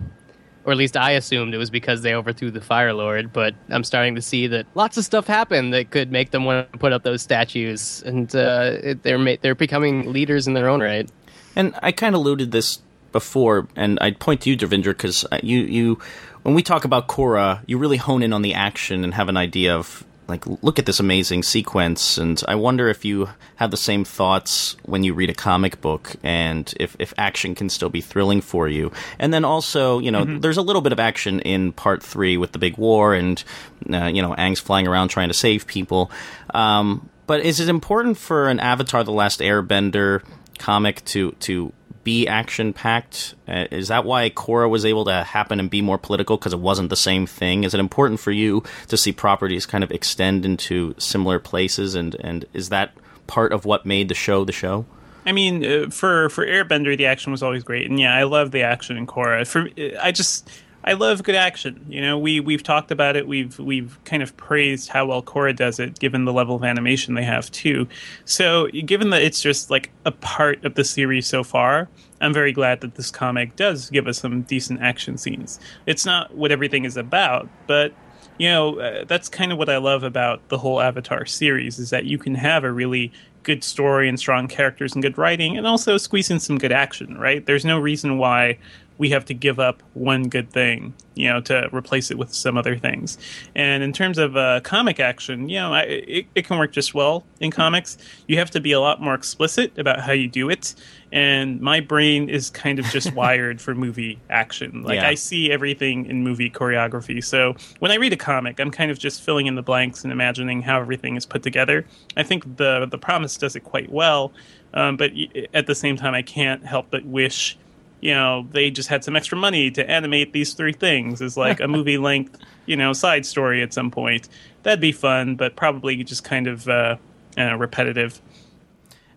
[SPEAKER 1] or at least I assumed it was because they overthrew the Fire Lord. But I'm starting to see that lots of stuff happened that could make them want to put up those statues, and uh, it, they're ma- they're becoming leaders in their own right.
[SPEAKER 2] And I kind of alluded this before, and I'd point to you, Devindra, because you, you, when we talk about Korra, you really hone in on the action and have an idea of, like, look at this amazing sequence. And I wonder if you have the same thoughts when you read a comic book, and if, if action can still be thrilling for you. And then also, you know, there's a little bit of action in part three with the big war, and, uh, you know, Aang's flying around trying to save people. Um, but is it important for an Avatar: The Last Airbender comic to to be action packed? Uh, is that why Korra was able to happen and be more political because it wasn't the same thing? Is it important for you to see properties kind of extend into similar places, and and is that part of what made the show the show?
[SPEAKER 3] I mean, uh, for for Airbender, the action was always great, and yeah, I love the action in Korra. For I just I love good action. You know, we we've talked about it. We've we've kind of praised how well Korra does it, given the level of animation they have too. So, given that it's just like a part of the series so far, I'm very glad that this comic does give us some decent action scenes. It's not what everything is about, but you know uh, that's kind of what I love about the whole Avatar series is that you can have a really good story and strong characters and good writing, and also squeeze in some good action. Right? There's no reason why we have to give up one good thing, you know, to replace it with some other things. And in terms of uh, comic action, you know, I, it, it can work just well in comics. You have to be a lot more explicit about how you do it. And my brain is kind of just wired for movie action. Like
[SPEAKER 2] Yeah.
[SPEAKER 3] I see everything in movie choreography. So when I read a comic, I'm kind of just filling in the blanks and imagining how everything is put together. I think the the promise does it quite well. Um, but at the same time, I can't help but wish you know they just had some extra money to animate these three things as like a movie length you know side story at some point that'd be fun but probably just kind of uh, uh repetitive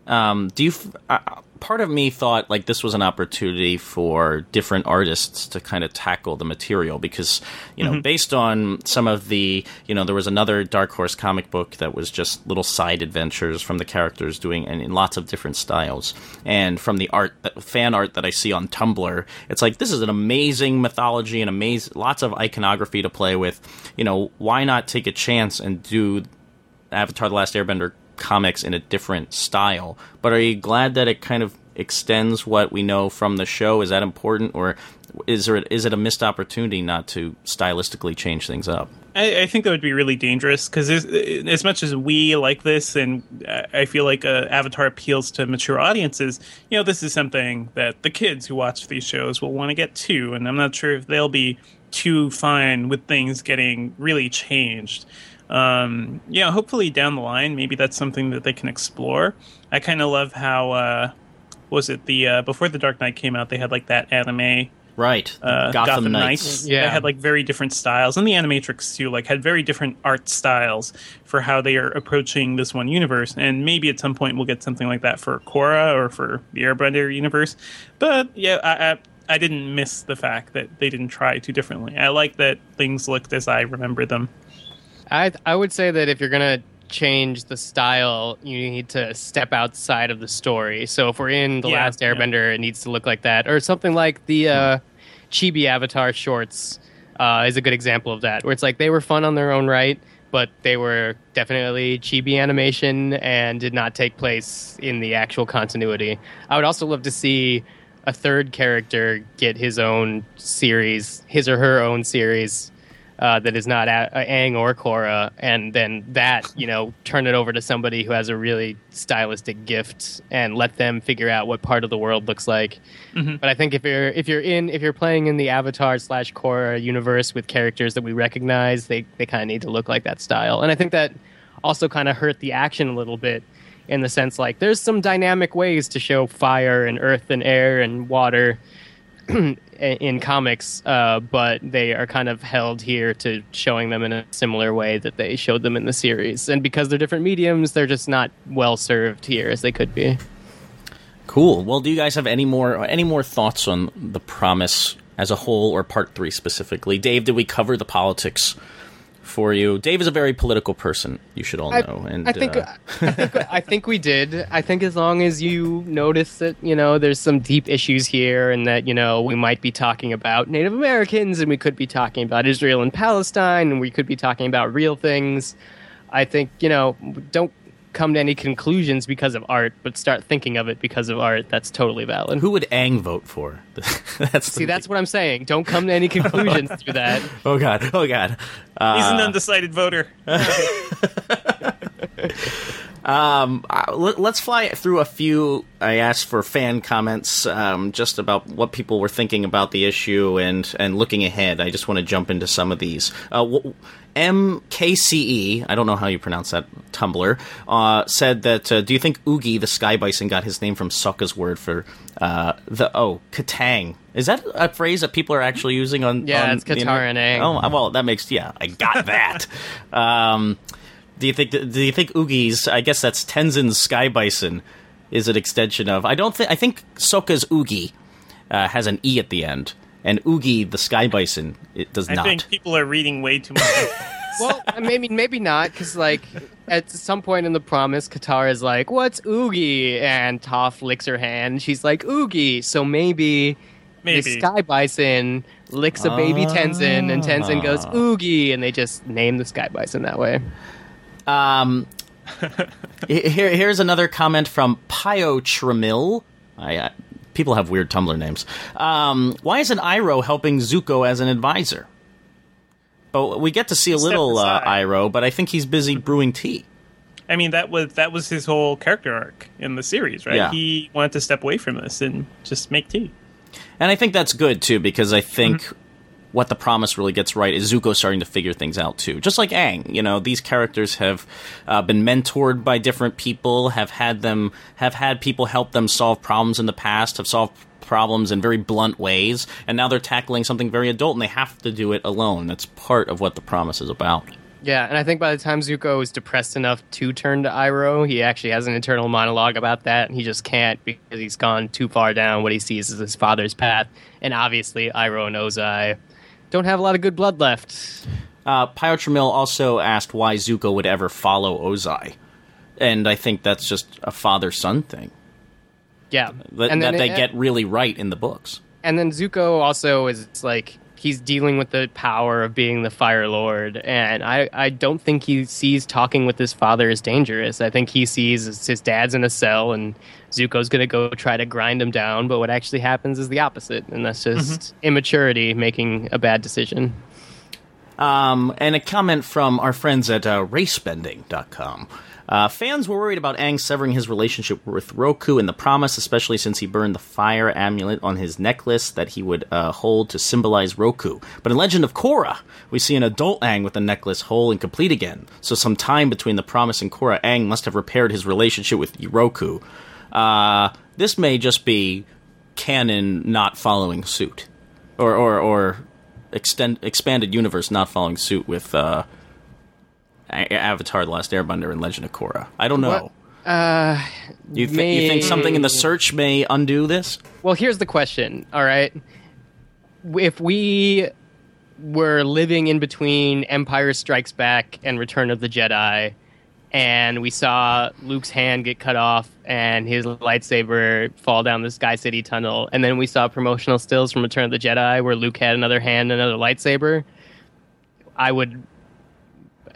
[SPEAKER 2] Um, do you? f- Uh, part of me thought like this was an opportunity for different artists to kind of tackle the material because you know mm-hmm. based on some of the you know there was another Dark Horse comic book that was just little side adventures from the characters doing and in lots of different styles. And from the art that, fan art that I see on Tumblr it's like this is an amazing mythology and amazing lots of iconography to play with. You know why not take a chance and do Avatar: The Last Airbender comics in a different style. But are you glad that it kind of extends what we know from the show? Is that important, or is there is it a missed opportunity not to stylistically change things up?
[SPEAKER 3] I, I think that would be really dangerous because as much as we like this, and I feel like uh, Avatar appeals to mature audiences, you know, this is something that the kids who watch these shows will want to get too, and I'm not sure if they'll be too fine with things getting really changed. Um, yeah, hopefully down the line, maybe that's something that they can explore. I kind of love how uh, was it the uh, before the Dark Knight came out, they had like that anime
[SPEAKER 2] Right,
[SPEAKER 3] uh,
[SPEAKER 2] Gotham, Knights.
[SPEAKER 1] Yeah.
[SPEAKER 3] They had like very different styles, and the Animatrix too, like had very different art styles for how they are approaching this one universe. And maybe at some point we'll get something like that for Korra or for the Airbender universe. But yeah, I, I, I didn't miss the fact that they didn't try too differently. I like that things looked as I remember them.
[SPEAKER 1] I I would say that if you're gonna change the style, you need to step outside of the story. So if we're in the
[SPEAKER 3] Yeah,
[SPEAKER 1] Last
[SPEAKER 3] yeah.
[SPEAKER 1] Airbender, it needs to look like that, or something like the uh, Chibi Avatar shorts uh, is a good example of that, where it's like they were fun on their own right, but they were definitely chibi animation and did not take place in the actual continuity. I would also love to see a third character get his own series, his or her own series uh, that is not a- uh, Aang or Korra, and then that you know turn it over to somebody who has a really stylistic gift and let them figure out what part of the world looks like. But I think if you're if you're in if you're playing in the Avatar slash Korra universe with characters that we recognize, they they kind of need to look like that style, and I think that also kind of hurt the action a little bit in the sense like there's some dynamic ways to show fire and earth and air and water in comics, uh, but they are kind of held here to showing them in a similar way that they showed them in the series. And because they're different mediums, they're just not well served here as they could be.
[SPEAKER 2] Cool. Well, do you guys have any more any more thoughts on the promise as a whole, or part three specifically? Dave, did we cover the politics for you? Dave is a very political person. You should all
[SPEAKER 1] I,
[SPEAKER 2] know. And
[SPEAKER 1] I think
[SPEAKER 2] uh,
[SPEAKER 1] I think I think we did. I think as long as you notice that you know there's some deep issues here, and that you know we might be talking about Native Americans, and we could be talking about Israel and Palestine, and we could be talking about real things. I think you know don't come to any conclusions because of art, but start thinking of it because of art. That's totally valid.
[SPEAKER 2] who would Aang vote for? that's
[SPEAKER 1] See, that's what I'm saying. Don't come to any conclusions through that.
[SPEAKER 2] oh god, oh god.
[SPEAKER 3] He's an
[SPEAKER 2] Uh,
[SPEAKER 3] undecided voter.
[SPEAKER 2] Um, let, us fly through a few. I asked for fan comments, um, just about what people were thinking about the issue and and looking ahead. I just want to jump into some of these. Uh, MKCE, I don't know how you pronounce that. Tumblr uh, said that. Uh, do you think Oogie the Sky Bison got his name from Sokka's word for uh, the oh Kataang? Is that a phrase that people are actually using on?
[SPEAKER 1] Yeah,
[SPEAKER 2] on
[SPEAKER 1] it's Katara.
[SPEAKER 2] Oh, well, that makes yeah. I got that. um, do you think? Do you think Oogie's? I guess that's Tenzin's Sky Bison. Is an extension of? I don't think. I think Sokka's Oogie uh, has an e at the end, and Oogie the Sky Bison it does
[SPEAKER 3] I
[SPEAKER 2] not.
[SPEAKER 3] think people are reading way too much.
[SPEAKER 1] well, maybe maybe not because like at some point in the promise, Katara is like, "What's Oogie?" and Toph licks her hand. She's like, "Oogie." So maybe,
[SPEAKER 3] Maybe.
[SPEAKER 1] the Sky Bison licks a baby Tenzin, and Tenzin goes
[SPEAKER 2] Ah.
[SPEAKER 1] Oogie, and they just name the Sky Bison that way.
[SPEAKER 2] Um, here, here's another comment from Pio Tremil. I uh, people have weird Tumblr names. Um, why isn't Iroh helping Zuko as an advisor? Oh, we get to see a
[SPEAKER 3] Step
[SPEAKER 2] little uh. Iroh, but I think he's busy brewing tea.
[SPEAKER 3] I mean, that was that was his whole character arc in the series, right?
[SPEAKER 2] Yeah.
[SPEAKER 3] He wanted to step away from this and just make tea.
[SPEAKER 2] And I think that's good too, because I think
[SPEAKER 3] Mm-hmm.
[SPEAKER 2] What the promise really gets right is Zuko starting to figure things out too. Just like Aang, you know, these characters have uh, been mentored by different people, have had them, have had people help them solve problems in the past, have solved problems in very blunt ways, and now they're tackling something very adult, and they have to do it alone. That's part of what the promise is about.
[SPEAKER 1] Yeah, and I think by the time Zuko is depressed enough to turn to Iroh, he actually has an internal monologue about that, and he just can't because he's gone too far down what he sees as his father's path. And obviously, Iroh and Ozai don't have a lot of good blood left.
[SPEAKER 2] Uh, Pio Tramiel also asked why Zuko would ever follow Ozai. And I think that's just a father son thing
[SPEAKER 1] Yeah,
[SPEAKER 2] that,
[SPEAKER 1] and
[SPEAKER 2] that
[SPEAKER 1] then
[SPEAKER 2] they
[SPEAKER 1] it-
[SPEAKER 2] get really right in the books.
[SPEAKER 1] And then Zuko also is like he's dealing with the power of being the Fire Lord, and I, I don't think he sees talking with his father as dangerous. I think he sees his dad's in a cell, and Zuko's gonna go try to grind him down. But what actually happens is the opposite, and that's just immaturity making a bad decision.
[SPEAKER 2] Um, and a comment from our friends at uh, racebending.com. Uh, fans were worried about Aang severing his relationship with Roku in the promise, especially since he burned the fire amulet on his necklace that he would uh, hold to symbolize Roku. But in Legend of Korra, we see an adult Aang with the necklace whole and complete again. So, some time between the promise and Korra, Aang must have repaired his relationship with Roku. Uh, this may just be canon not following suit, or or, or extend expanded universe not following suit with uh, Avatar: The Last Airbender and Legend of Korra. I don't know.
[SPEAKER 1] What? Uh,
[SPEAKER 2] You, thi- you think something in the search may undo this?
[SPEAKER 1] Well, here's the question. All right, if we were living in between Empire Strikes Back and Return of the Jedi, and we saw Luke's hand get cut off and his lightsaber fall down the Sky City tunnel, and then we saw promotional stills from Return of the Jedi where Luke had another hand, and another lightsaber, I would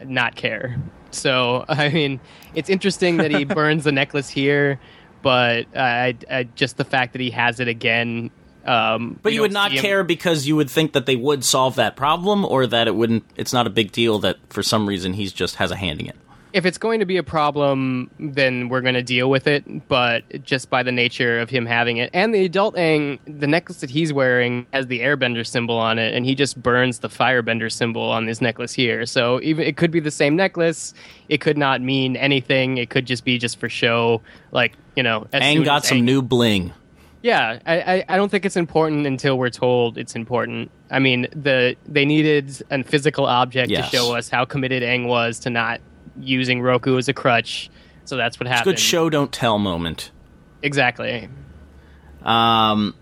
[SPEAKER 1] not care. So, I mean, it's interesting that he burns the necklace here, but I, I, just the fact that he has it again. Um,
[SPEAKER 2] But you would
[SPEAKER 1] don't
[SPEAKER 2] not
[SPEAKER 1] see him-
[SPEAKER 2] care because you would think that they would solve that problem, or that it wouldn't. It's not a big deal that for some reason he's just has a hand in it.
[SPEAKER 1] If it's going to be a problem, then we're going to deal with it. But just by the nature of him having it, and the adult Aang, the necklace that he's wearing has the Airbender symbol on it, and he just burns the Firebender symbol on this necklace here. So even it could be the same necklace. It could not mean anything. It could just be just for show. Like you know, as
[SPEAKER 2] Aang got some
[SPEAKER 1] Aang-
[SPEAKER 2] new bling.
[SPEAKER 1] Yeah, I, I, I don't think it's important until we're told it's important. I mean, the they needed a physical object
[SPEAKER 2] Yes.
[SPEAKER 1] to show us how committed Aang was to not using Roku as a crutch. So that's what happened.
[SPEAKER 2] Good show, don't tell moment.
[SPEAKER 1] Exactly.
[SPEAKER 2] Um,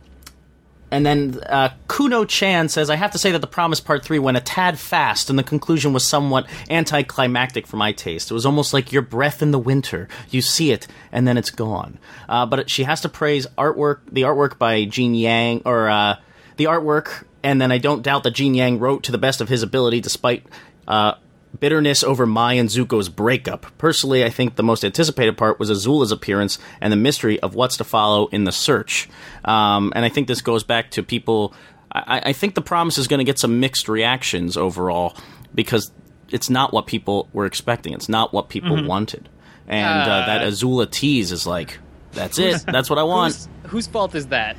[SPEAKER 2] and then uh, Kuno Chan says, I have to say that the Promise Part 3 went a tad fast, and the conclusion was somewhat anticlimactic for my taste. It was almost like your breath in the winter. You see it, and then it's gone. Uh, but she has to praise artwork, the artwork by Gene Yang, or uh, the artwork, and then I don't doubt that Gene Yang wrote to the best of his ability despite. Uh, bitterness over Mai and Zuko's breakup. Personally, I think the most anticipated part was Azula's appearance and the mystery of what's to follow in the search. Um, and I think this goes back to people. I, I think the promise is going to get some mixed reactions overall because it's not what people were expecting. It's not what people wanted. And uh,
[SPEAKER 1] Uh,
[SPEAKER 2] that Azula tease is like, that's it. That's what I want.
[SPEAKER 1] Whose, whose fault is that?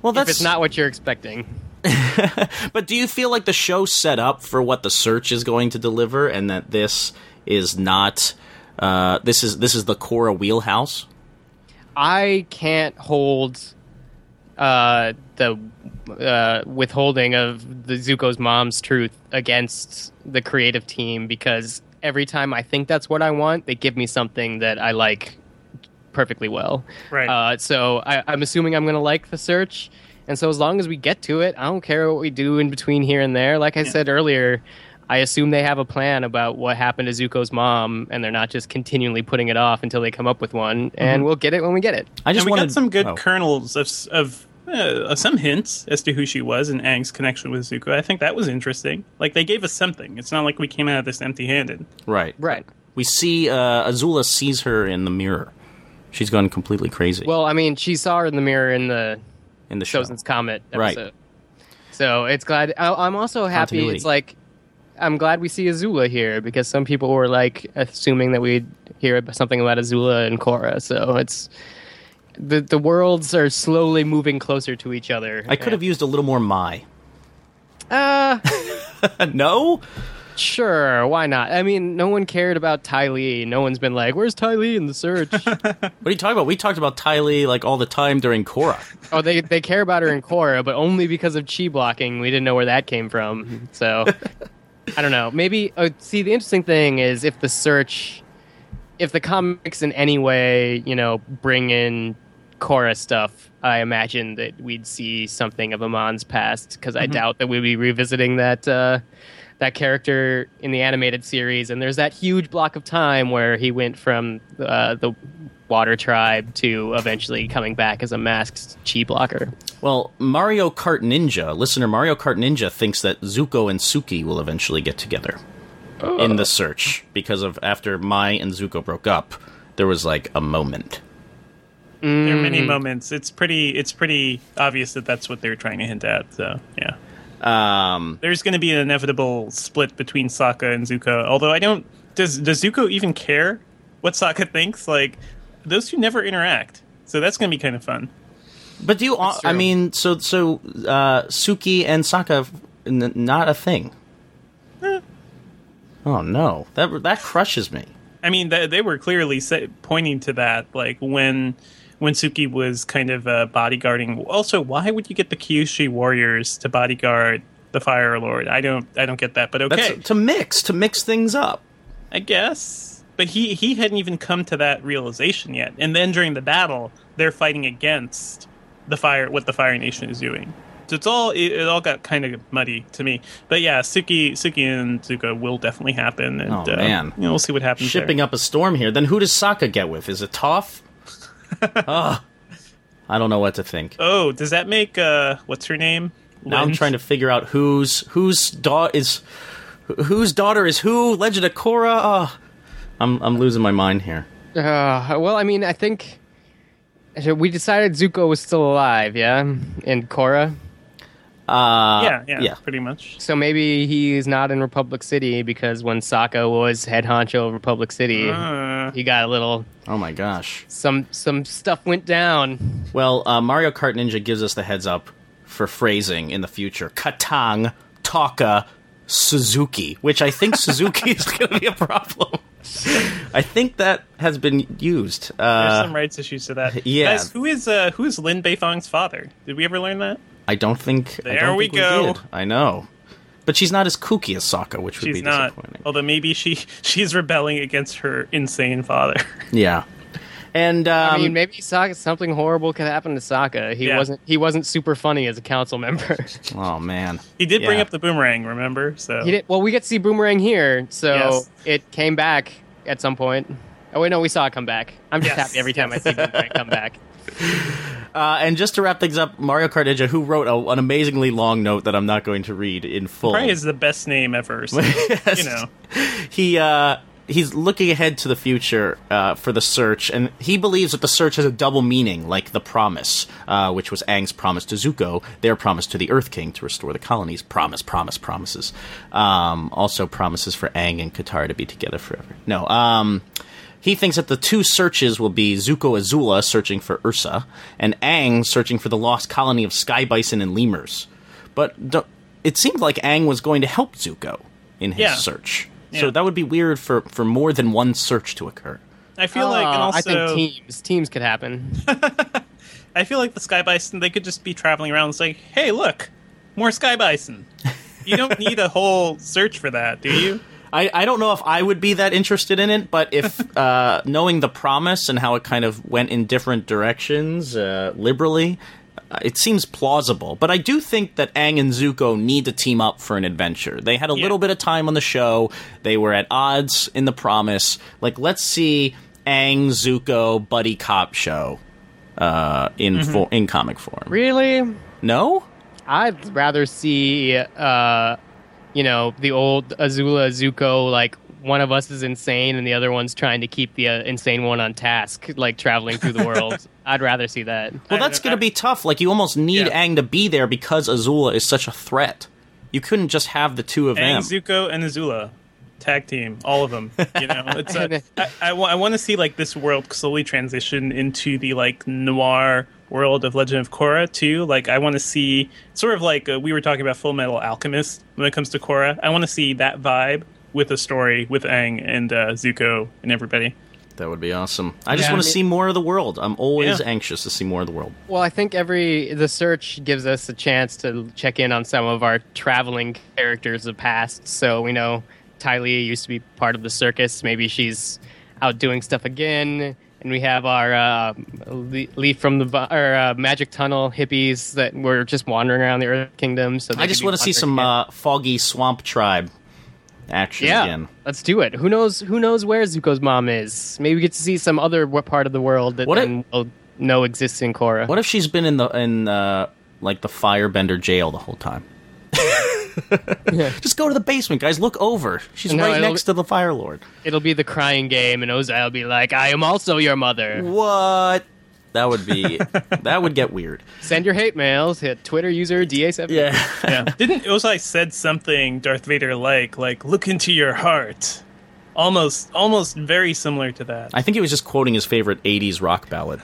[SPEAKER 2] Well,
[SPEAKER 1] If
[SPEAKER 2] that's
[SPEAKER 1] it's not what you're expecting.
[SPEAKER 2] But do you feel like the show set up for what the search is going to deliver, and that this is not? Uh, this is this is the Korra wheelhouse.
[SPEAKER 1] I can't hold uh, the uh, withholding of the Zuko's mom's truth against the creative team because every time I think that's what I want, they give me something that I like perfectly well.
[SPEAKER 3] Right.
[SPEAKER 1] Uh, so I, I'm assuming I'm going to like the search. And so as long as we get to it, I don't care what we do in between here and there. Like I said earlier, I assume they have a plan about what happened to Zuko's mom, and they're not just continually putting it off until they come up with one. And we'll get it when we get it.
[SPEAKER 2] I just
[SPEAKER 3] and we
[SPEAKER 2] wanted
[SPEAKER 3] got some good
[SPEAKER 2] oh.
[SPEAKER 3] kernels of of uh, some hints as to who she was and Aang's connection with Zuko. I think that was interesting. Like they gave us something. It's not like we came out of this empty-handed.
[SPEAKER 2] right.
[SPEAKER 1] Right.
[SPEAKER 2] We see uh, Azula sees her in the mirror. She's gone completely crazy
[SPEAKER 1] Well, I mean, she saw her in the mirror in the
[SPEAKER 2] in the show.
[SPEAKER 1] Sozin's Comet
[SPEAKER 2] Right.
[SPEAKER 1] episode. So it's glad. I, I'm also happy.
[SPEAKER 2] Continuity.
[SPEAKER 1] It's like I'm glad we see Azula here because some people were like assuming that we'd hear something about Azula and Korra. So it's the the worlds are slowly moving closer to each other.
[SPEAKER 2] I could have used a little more Mai.
[SPEAKER 1] Uh,
[SPEAKER 2] no?
[SPEAKER 1] Sure. Why not? I mean, no one cared about Ty Lee. No one's been like, "Where's Ty Lee in the search?"
[SPEAKER 2] What are you talking about? We talked about Ty Lee like all the time during Korra.
[SPEAKER 1] oh, they they care about her in Korra, but only because of chi blocking. We didn't know where that came from. So I don't know. Maybe uh, see the interesting thing is if the search, if the comics in any way, you know, bring in Korra stuff. I imagine that we'd see something of Amon's past because I doubt that we'd be revisiting that. Uh, that character in the animated series, and there's that huge block of time where he went from uh, the Water Tribe to eventually coming back as a masked chi blocker.
[SPEAKER 2] Well, Mario Kart Ninja, listener Mario Kart Ninja thinks that Zuko and Suki will eventually get together in the search because of after Mai and Zuko broke up, there was like a moment.
[SPEAKER 3] There are many moments. It's pretty. It's pretty obvious that that's what they're trying to hint at. So yeah,
[SPEAKER 2] Um,
[SPEAKER 3] there's going to be an inevitable split between Sokka and Zuko. Although I don't. Does Does Zuko even care what Sokka thinks? Like those two never interact. So that's going to be kind of fun.
[SPEAKER 2] but do you?
[SPEAKER 1] That's
[SPEAKER 2] I mean, so so uh, Suki and Sokka, n- not a thing. Oh no, that that crushes me.
[SPEAKER 3] I mean, they, they were clearly say, pointing to that, like when when Suki was kind of uh, bodyguarding. Also, why would you get the Kyoshi warriors to bodyguard the Fire Lord? I don't, I don't get that. But okay,
[SPEAKER 2] That's to mix to mix things up.
[SPEAKER 3] I guess. But he he hadn't even come to that realization yet. And then during the battle, they're fighting against the fire, what the Fire Nation is doing. So it's all it, it all got kind of muddy to me. But yeah, Suki Suki and Zuko will definitely happen. And,
[SPEAKER 2] Oh,
[SPEAKER 3] uh,
[SPEAKER 2] man.
[SPEAKER 3] you know, we'll see what happens.
[SPEAKER 2] Shipping
[SPEAKER 3] there.
[SPEAKER 2] up a storm here. Then who does Sokka get with? Is it Toph? Ugh. I don't know what to think.
[SPEAKER 3] Oh, does that make uh what's her name?
[SPEAKER 2] Now I'm trying to figure out whose whose daughter is whose daughter is who. Legend of Korra. Oh, I'm I'm losing my mind here.
[SPEAKER 1] Uh, well, I mean, I think we decided Zuko was still alive, yeah, and Korra.
[SPEAKER 2] Uh,
[SPEAKER 3] yeah, yeah,
[SPEAKER 2] yeah.
[SPEAKER 3] pretty much.
[SPEAKER 1] So maybe he's not in Republic City because when Sokka was head honcho of Republic City,
[SPEAKER 3] Uh,
[SPEAKER 1] he got a little
[SPEAKER 2] Oh my gosh.
[SPEAKER 1] some some stuff went down.
[SPEAKER 2] Well, uh, Mario Kart Ninja gives us the heads up for phrasing in the future. Kataang, Tokka, Suzuki, which I think Suzuki is going to be a problem. I think that has been used.
[SPEAKER 3] there's
[SPEAKER 2] Uh,
[SPEAKER 3] some rights issues to that.
[SPEAKER 2] yeah.
[SPEAKER 3] Guys, who is uh who is Lin Beifong's father? Did we ever learn that?
[SPEAKER 2] I don't think. I
[SPEAKER 3] There
[SPEAKER 2] don't
[SPEAKER 3] we
[SPEAKER 2] think
[SPEAKER 3] go.
[SPEAKER 2] did. I know, but she's not as kooky as Sokka, which would be
[SPEAKER 3] not.
[SPEAKER 2] disappointing.
[SPEAKER 3] Although maybe she she's rebelling against her insane father.
[SPEAKER 2] Yeah, and um,
[SPEAKER 1] I mean, maybe Sokka, something horrible could happen to Sokka. He
[SPEAKER 3] Yeah.
[SPEAKER 1] wasn't he wasn't super funny as a council member.
[SPEAKER 2] oh man,
[SPEAKER 3] he did bring up the boomerang, remember? So
[SPEAKER 1] he did well. We get to see Boomerang here, so
[SPEAKER 3] Yes.
[SPEAKER 1] it came back at some point. Oh wait, no, we saw it come back. I'm just
[SPEAKER 3] Yes.
[SPEAKER 1] happy every time I see Boomerang come back.
[SPEAKER 2] Uh, and just to wrap things up, Mario Kart Ninja, who wrote a, an amazingly long note that I'm not going to read in full.
[SPEAKER 3] probably is the best name ever. So,
[SPEAKER 2] Yes.
[SPEAKER 3] You know,
[SPEAKER 2] he uh, he's looking ahead to the future uh, for the search, and he believes that the search has a double meaning, like the promise, uh, which was Aang's promise to Zuko, their promise to the Earth King to restore the colonies. Promise, promise, promises. Um, also promises for Aang and Katara to be together forever. No, um. He thinks that the two searches will be Zuko Azula searching for Ursa, and Aang searching for the lost colony of sky bison and lemurs. But do- it seemed like Aang was going to help Zuko in his
[SPEAKER 3] Yeah.
[SPEAKER 2] search.
[SPEAKER 3] Yeah.
[SPEAKER 2] So that would be weird for, for more than one search to occur.
[SPEAKER 3] I feel like, and
[SPEAKER 1] Uh,
[SPEAKER 3] also,
[SPEAKER 1] I think teams teams could happen.
[SPEAKER 3] I feel like the sky bison they could just be traveling around and say, "Hey, look, more sky bison." You don't need a whole search for that, do you?
[SPEAKER 2] I, I don't know if I would be that interested in it, but if uh, knowing the promise and how it kind of went in different directions uh, liberally, uh, it seems plausible. But I do think that Aang and Zuko need to team up for an adventure. They had a
[SPEAKER 3] Yeah.
[SPEAKER 2] little bit of time on the show. They were at odds in the promise. Like, let's see Aang Zuko buddy cop show uh, in fo- in comic form.
[SPEAKER 1] really?
[SPEAKER 2] No.
[SPEAKER 1] I'd rather see, uh, you know, the old Azula Zuko like one of us is insane and the other one's trying to keep the uh, insane one on task, like traveling through the world. I'd rather see that.
[SPEAKER 2] Well, that's going to be tough. Like, you almost need
[SPEAKER 3] Yeah.
[SPEAKER 2] Aang to be there because Azula is such a threat. You couldn't just have the two of
[SPEAKER 3] Aang,
[SPEAKER 2] them.
[SPEAKER 3] Zuko, and Azula. Tag team, all of them. You know, it's a, I, I, wa- I want to see like this world slowly transition into the like noir world of Legend of Korra too. Like, I want to see sort of like uh, we were talking about Full Metal Alchemist when it comes to Korra. I want to see that vibe with a story with Aang and uh, Zuko and everybody.
[SPEAKER 2] That would be awesome. I just
[SPEAKER 1] Yeah,
[SPEAKER 2] want
[SPEAKER 1] I
[SPEAKER 2] to
[SPEAKER 1] mean-
[SPEAKER 2] see more of the world. I'm always
[SPEAKER 3] Yeah.
[SPEAKER 2] anxious to see more of the world.
[SPEAKER 1] Well, I think every the search gives us a chance to check in on some of our traveling characters of past. So we know Ty Lee used to be part of the circus. Maybe she's out doing stuff again. And we have our uh, Leaf from the or uh, Magic Tunnel hippies that were just wandering around the Earth Kingdom. So
[SPEAKER 2] I just want to see some uh, foggy swamp tribe action
[SPEAKER 1] yeah,
[SPEAKER 2] again.
[SPEAKER 1] let's do it. Who knows? Who knows where Zuko's mom is? Maybe we get to see some other part of the world that
[SPEAKER 2] What if-
[SPEAKER 1] we'll know exists in Korra.
[SPEAKER 2] What if she's been in the in uh, like the firebender jail the whole time? Just go to the basement, guys. Look over. She's
[SPEAKER 1] No,
[SPEAKER 2] right
[SPEAKER 1] it'll-
[SPEAKER 2] next to the Fire Lord.
[SPEAKER 1] It'll be the crying game, and Ozai will be like, "I am also your mother."
[SPEAKER 2] What? That would be. that would get weird.
[SPEAKER 1] Send your hate mails. Hit Twitter user da7. Yeah.
[SPEAKER 3] Yeah, didn't Ozai said something Darth Vader like like look into your heart, almost almost very similar to that.
[SPEAKER 2] I think he was just quoting his favorite '80s rock ballad.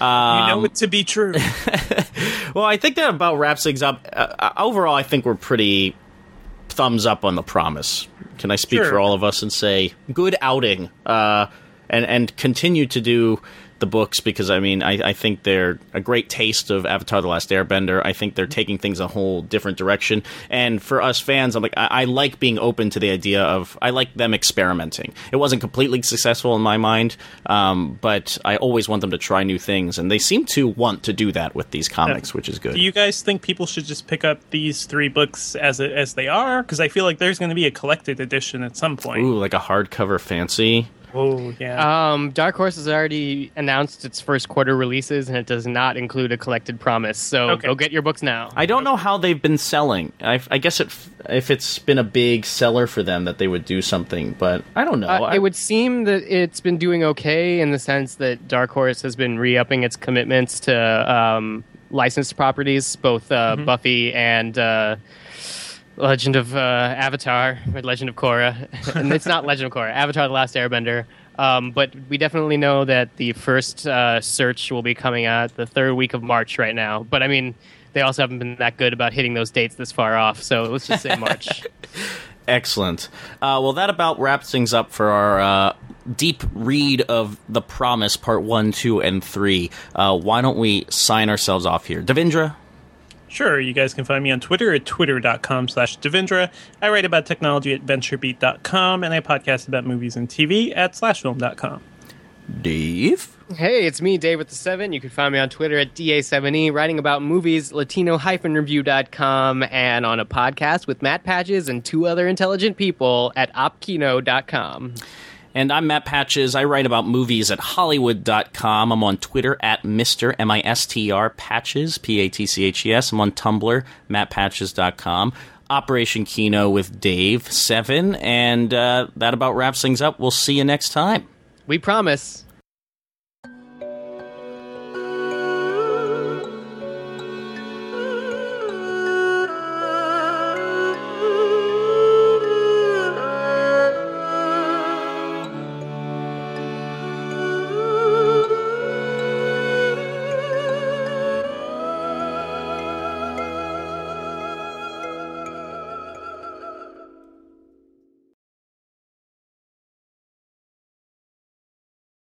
[SPEAKER 3] You
[SPEAKER 2] Um,
[SPEAKER 3] know it to be true.
[SPEAKER 2] Well, I think that about wraps things up. Uh, uh, overall, I think we're pretty thumbs up on the promise. Can I speak
[SPEAKER 3] Sure.
[SPEAKER 2] for all of us and say good outing, uh, and and continue to do the books because I mean I, I think they're a great taste of Avatar: The Last Airbender. I think they're taking things a whole different direction, and for us fans, I'm like I, I like being open to the idea of I like them experimenting. It wasn't completely successful in my mind, um, but I always want them to try new things, and they seem to want to do that with these comics, which is good.
[SPEAKER 3] Do you guys think people should just pick up these three books as as they are? Because I feel like there's going to be a collected edition at some point.
[SPEAKER 2] Ooh, like a hardcover fancy.
[SPEAKER 3] Oh yeah.
[SPEAKER 1] Um, Dark Horse has already announced its first quarter releases, and it does not include a collected promise. So
[SPEAKER 3] Okay.
[SPEAKER 1] go get your books now.
[SPEAKER 2] I don't know how they've been selling. I, I guess it, if it's been a big seller for them that they would do something, but I don't know.
[SPEAKER 1] Uh,
[SPEAKER 2] I-
[SPEAKER 1] it would seem that it's been doing okay in the sense that Dark Horse has been re-upping its commitments to um, licensed properties, both uh, Buffy and uh, Legend of uh, Avatar, or Legend of Korra, and it's not Legend of Korra, Avatar: The Last Airbender. Um, but we definitely know that the first uh, search will be coming out the third week of March right now. But I mean, they also haven't been that good about hitting those dates this far off. So let's just say March.
[SPEAKER 2] Excellent. Uh, well, that about wraps things up for our uh, deep read of The Promise, Part 1, 2, and 3. Uh, why don't we sign ourselves off here? Devindra?
[SPEAKER 3] Sure, you guys can find me on Twitter at twitter.com slash Devindra. I write about technology at venturebeat.com, and I podcast about movies and TV at slashfilm.com.
[SPEAKER 2] Dave?
[SPEAKER 1] Hey, it's me, Dave with the Seven. You can find me on Twitter at DA7E, writing about movies, Latino-review.com, and on a podcast with Matt Patches and two other intelligent people at opkino.com.
[SPEAKER 2] And I'm Matt Patches. I write about movies at Hollywood.com. I'm on Twitter at Mr. M I S T R Patches, P A T C H E S. I'm on Tumblr, mattpatches.com. Operation Kino with Dave, 7. And uh, that about wraps things up. We'll see you next time.
[SPEAKER 1] We promise.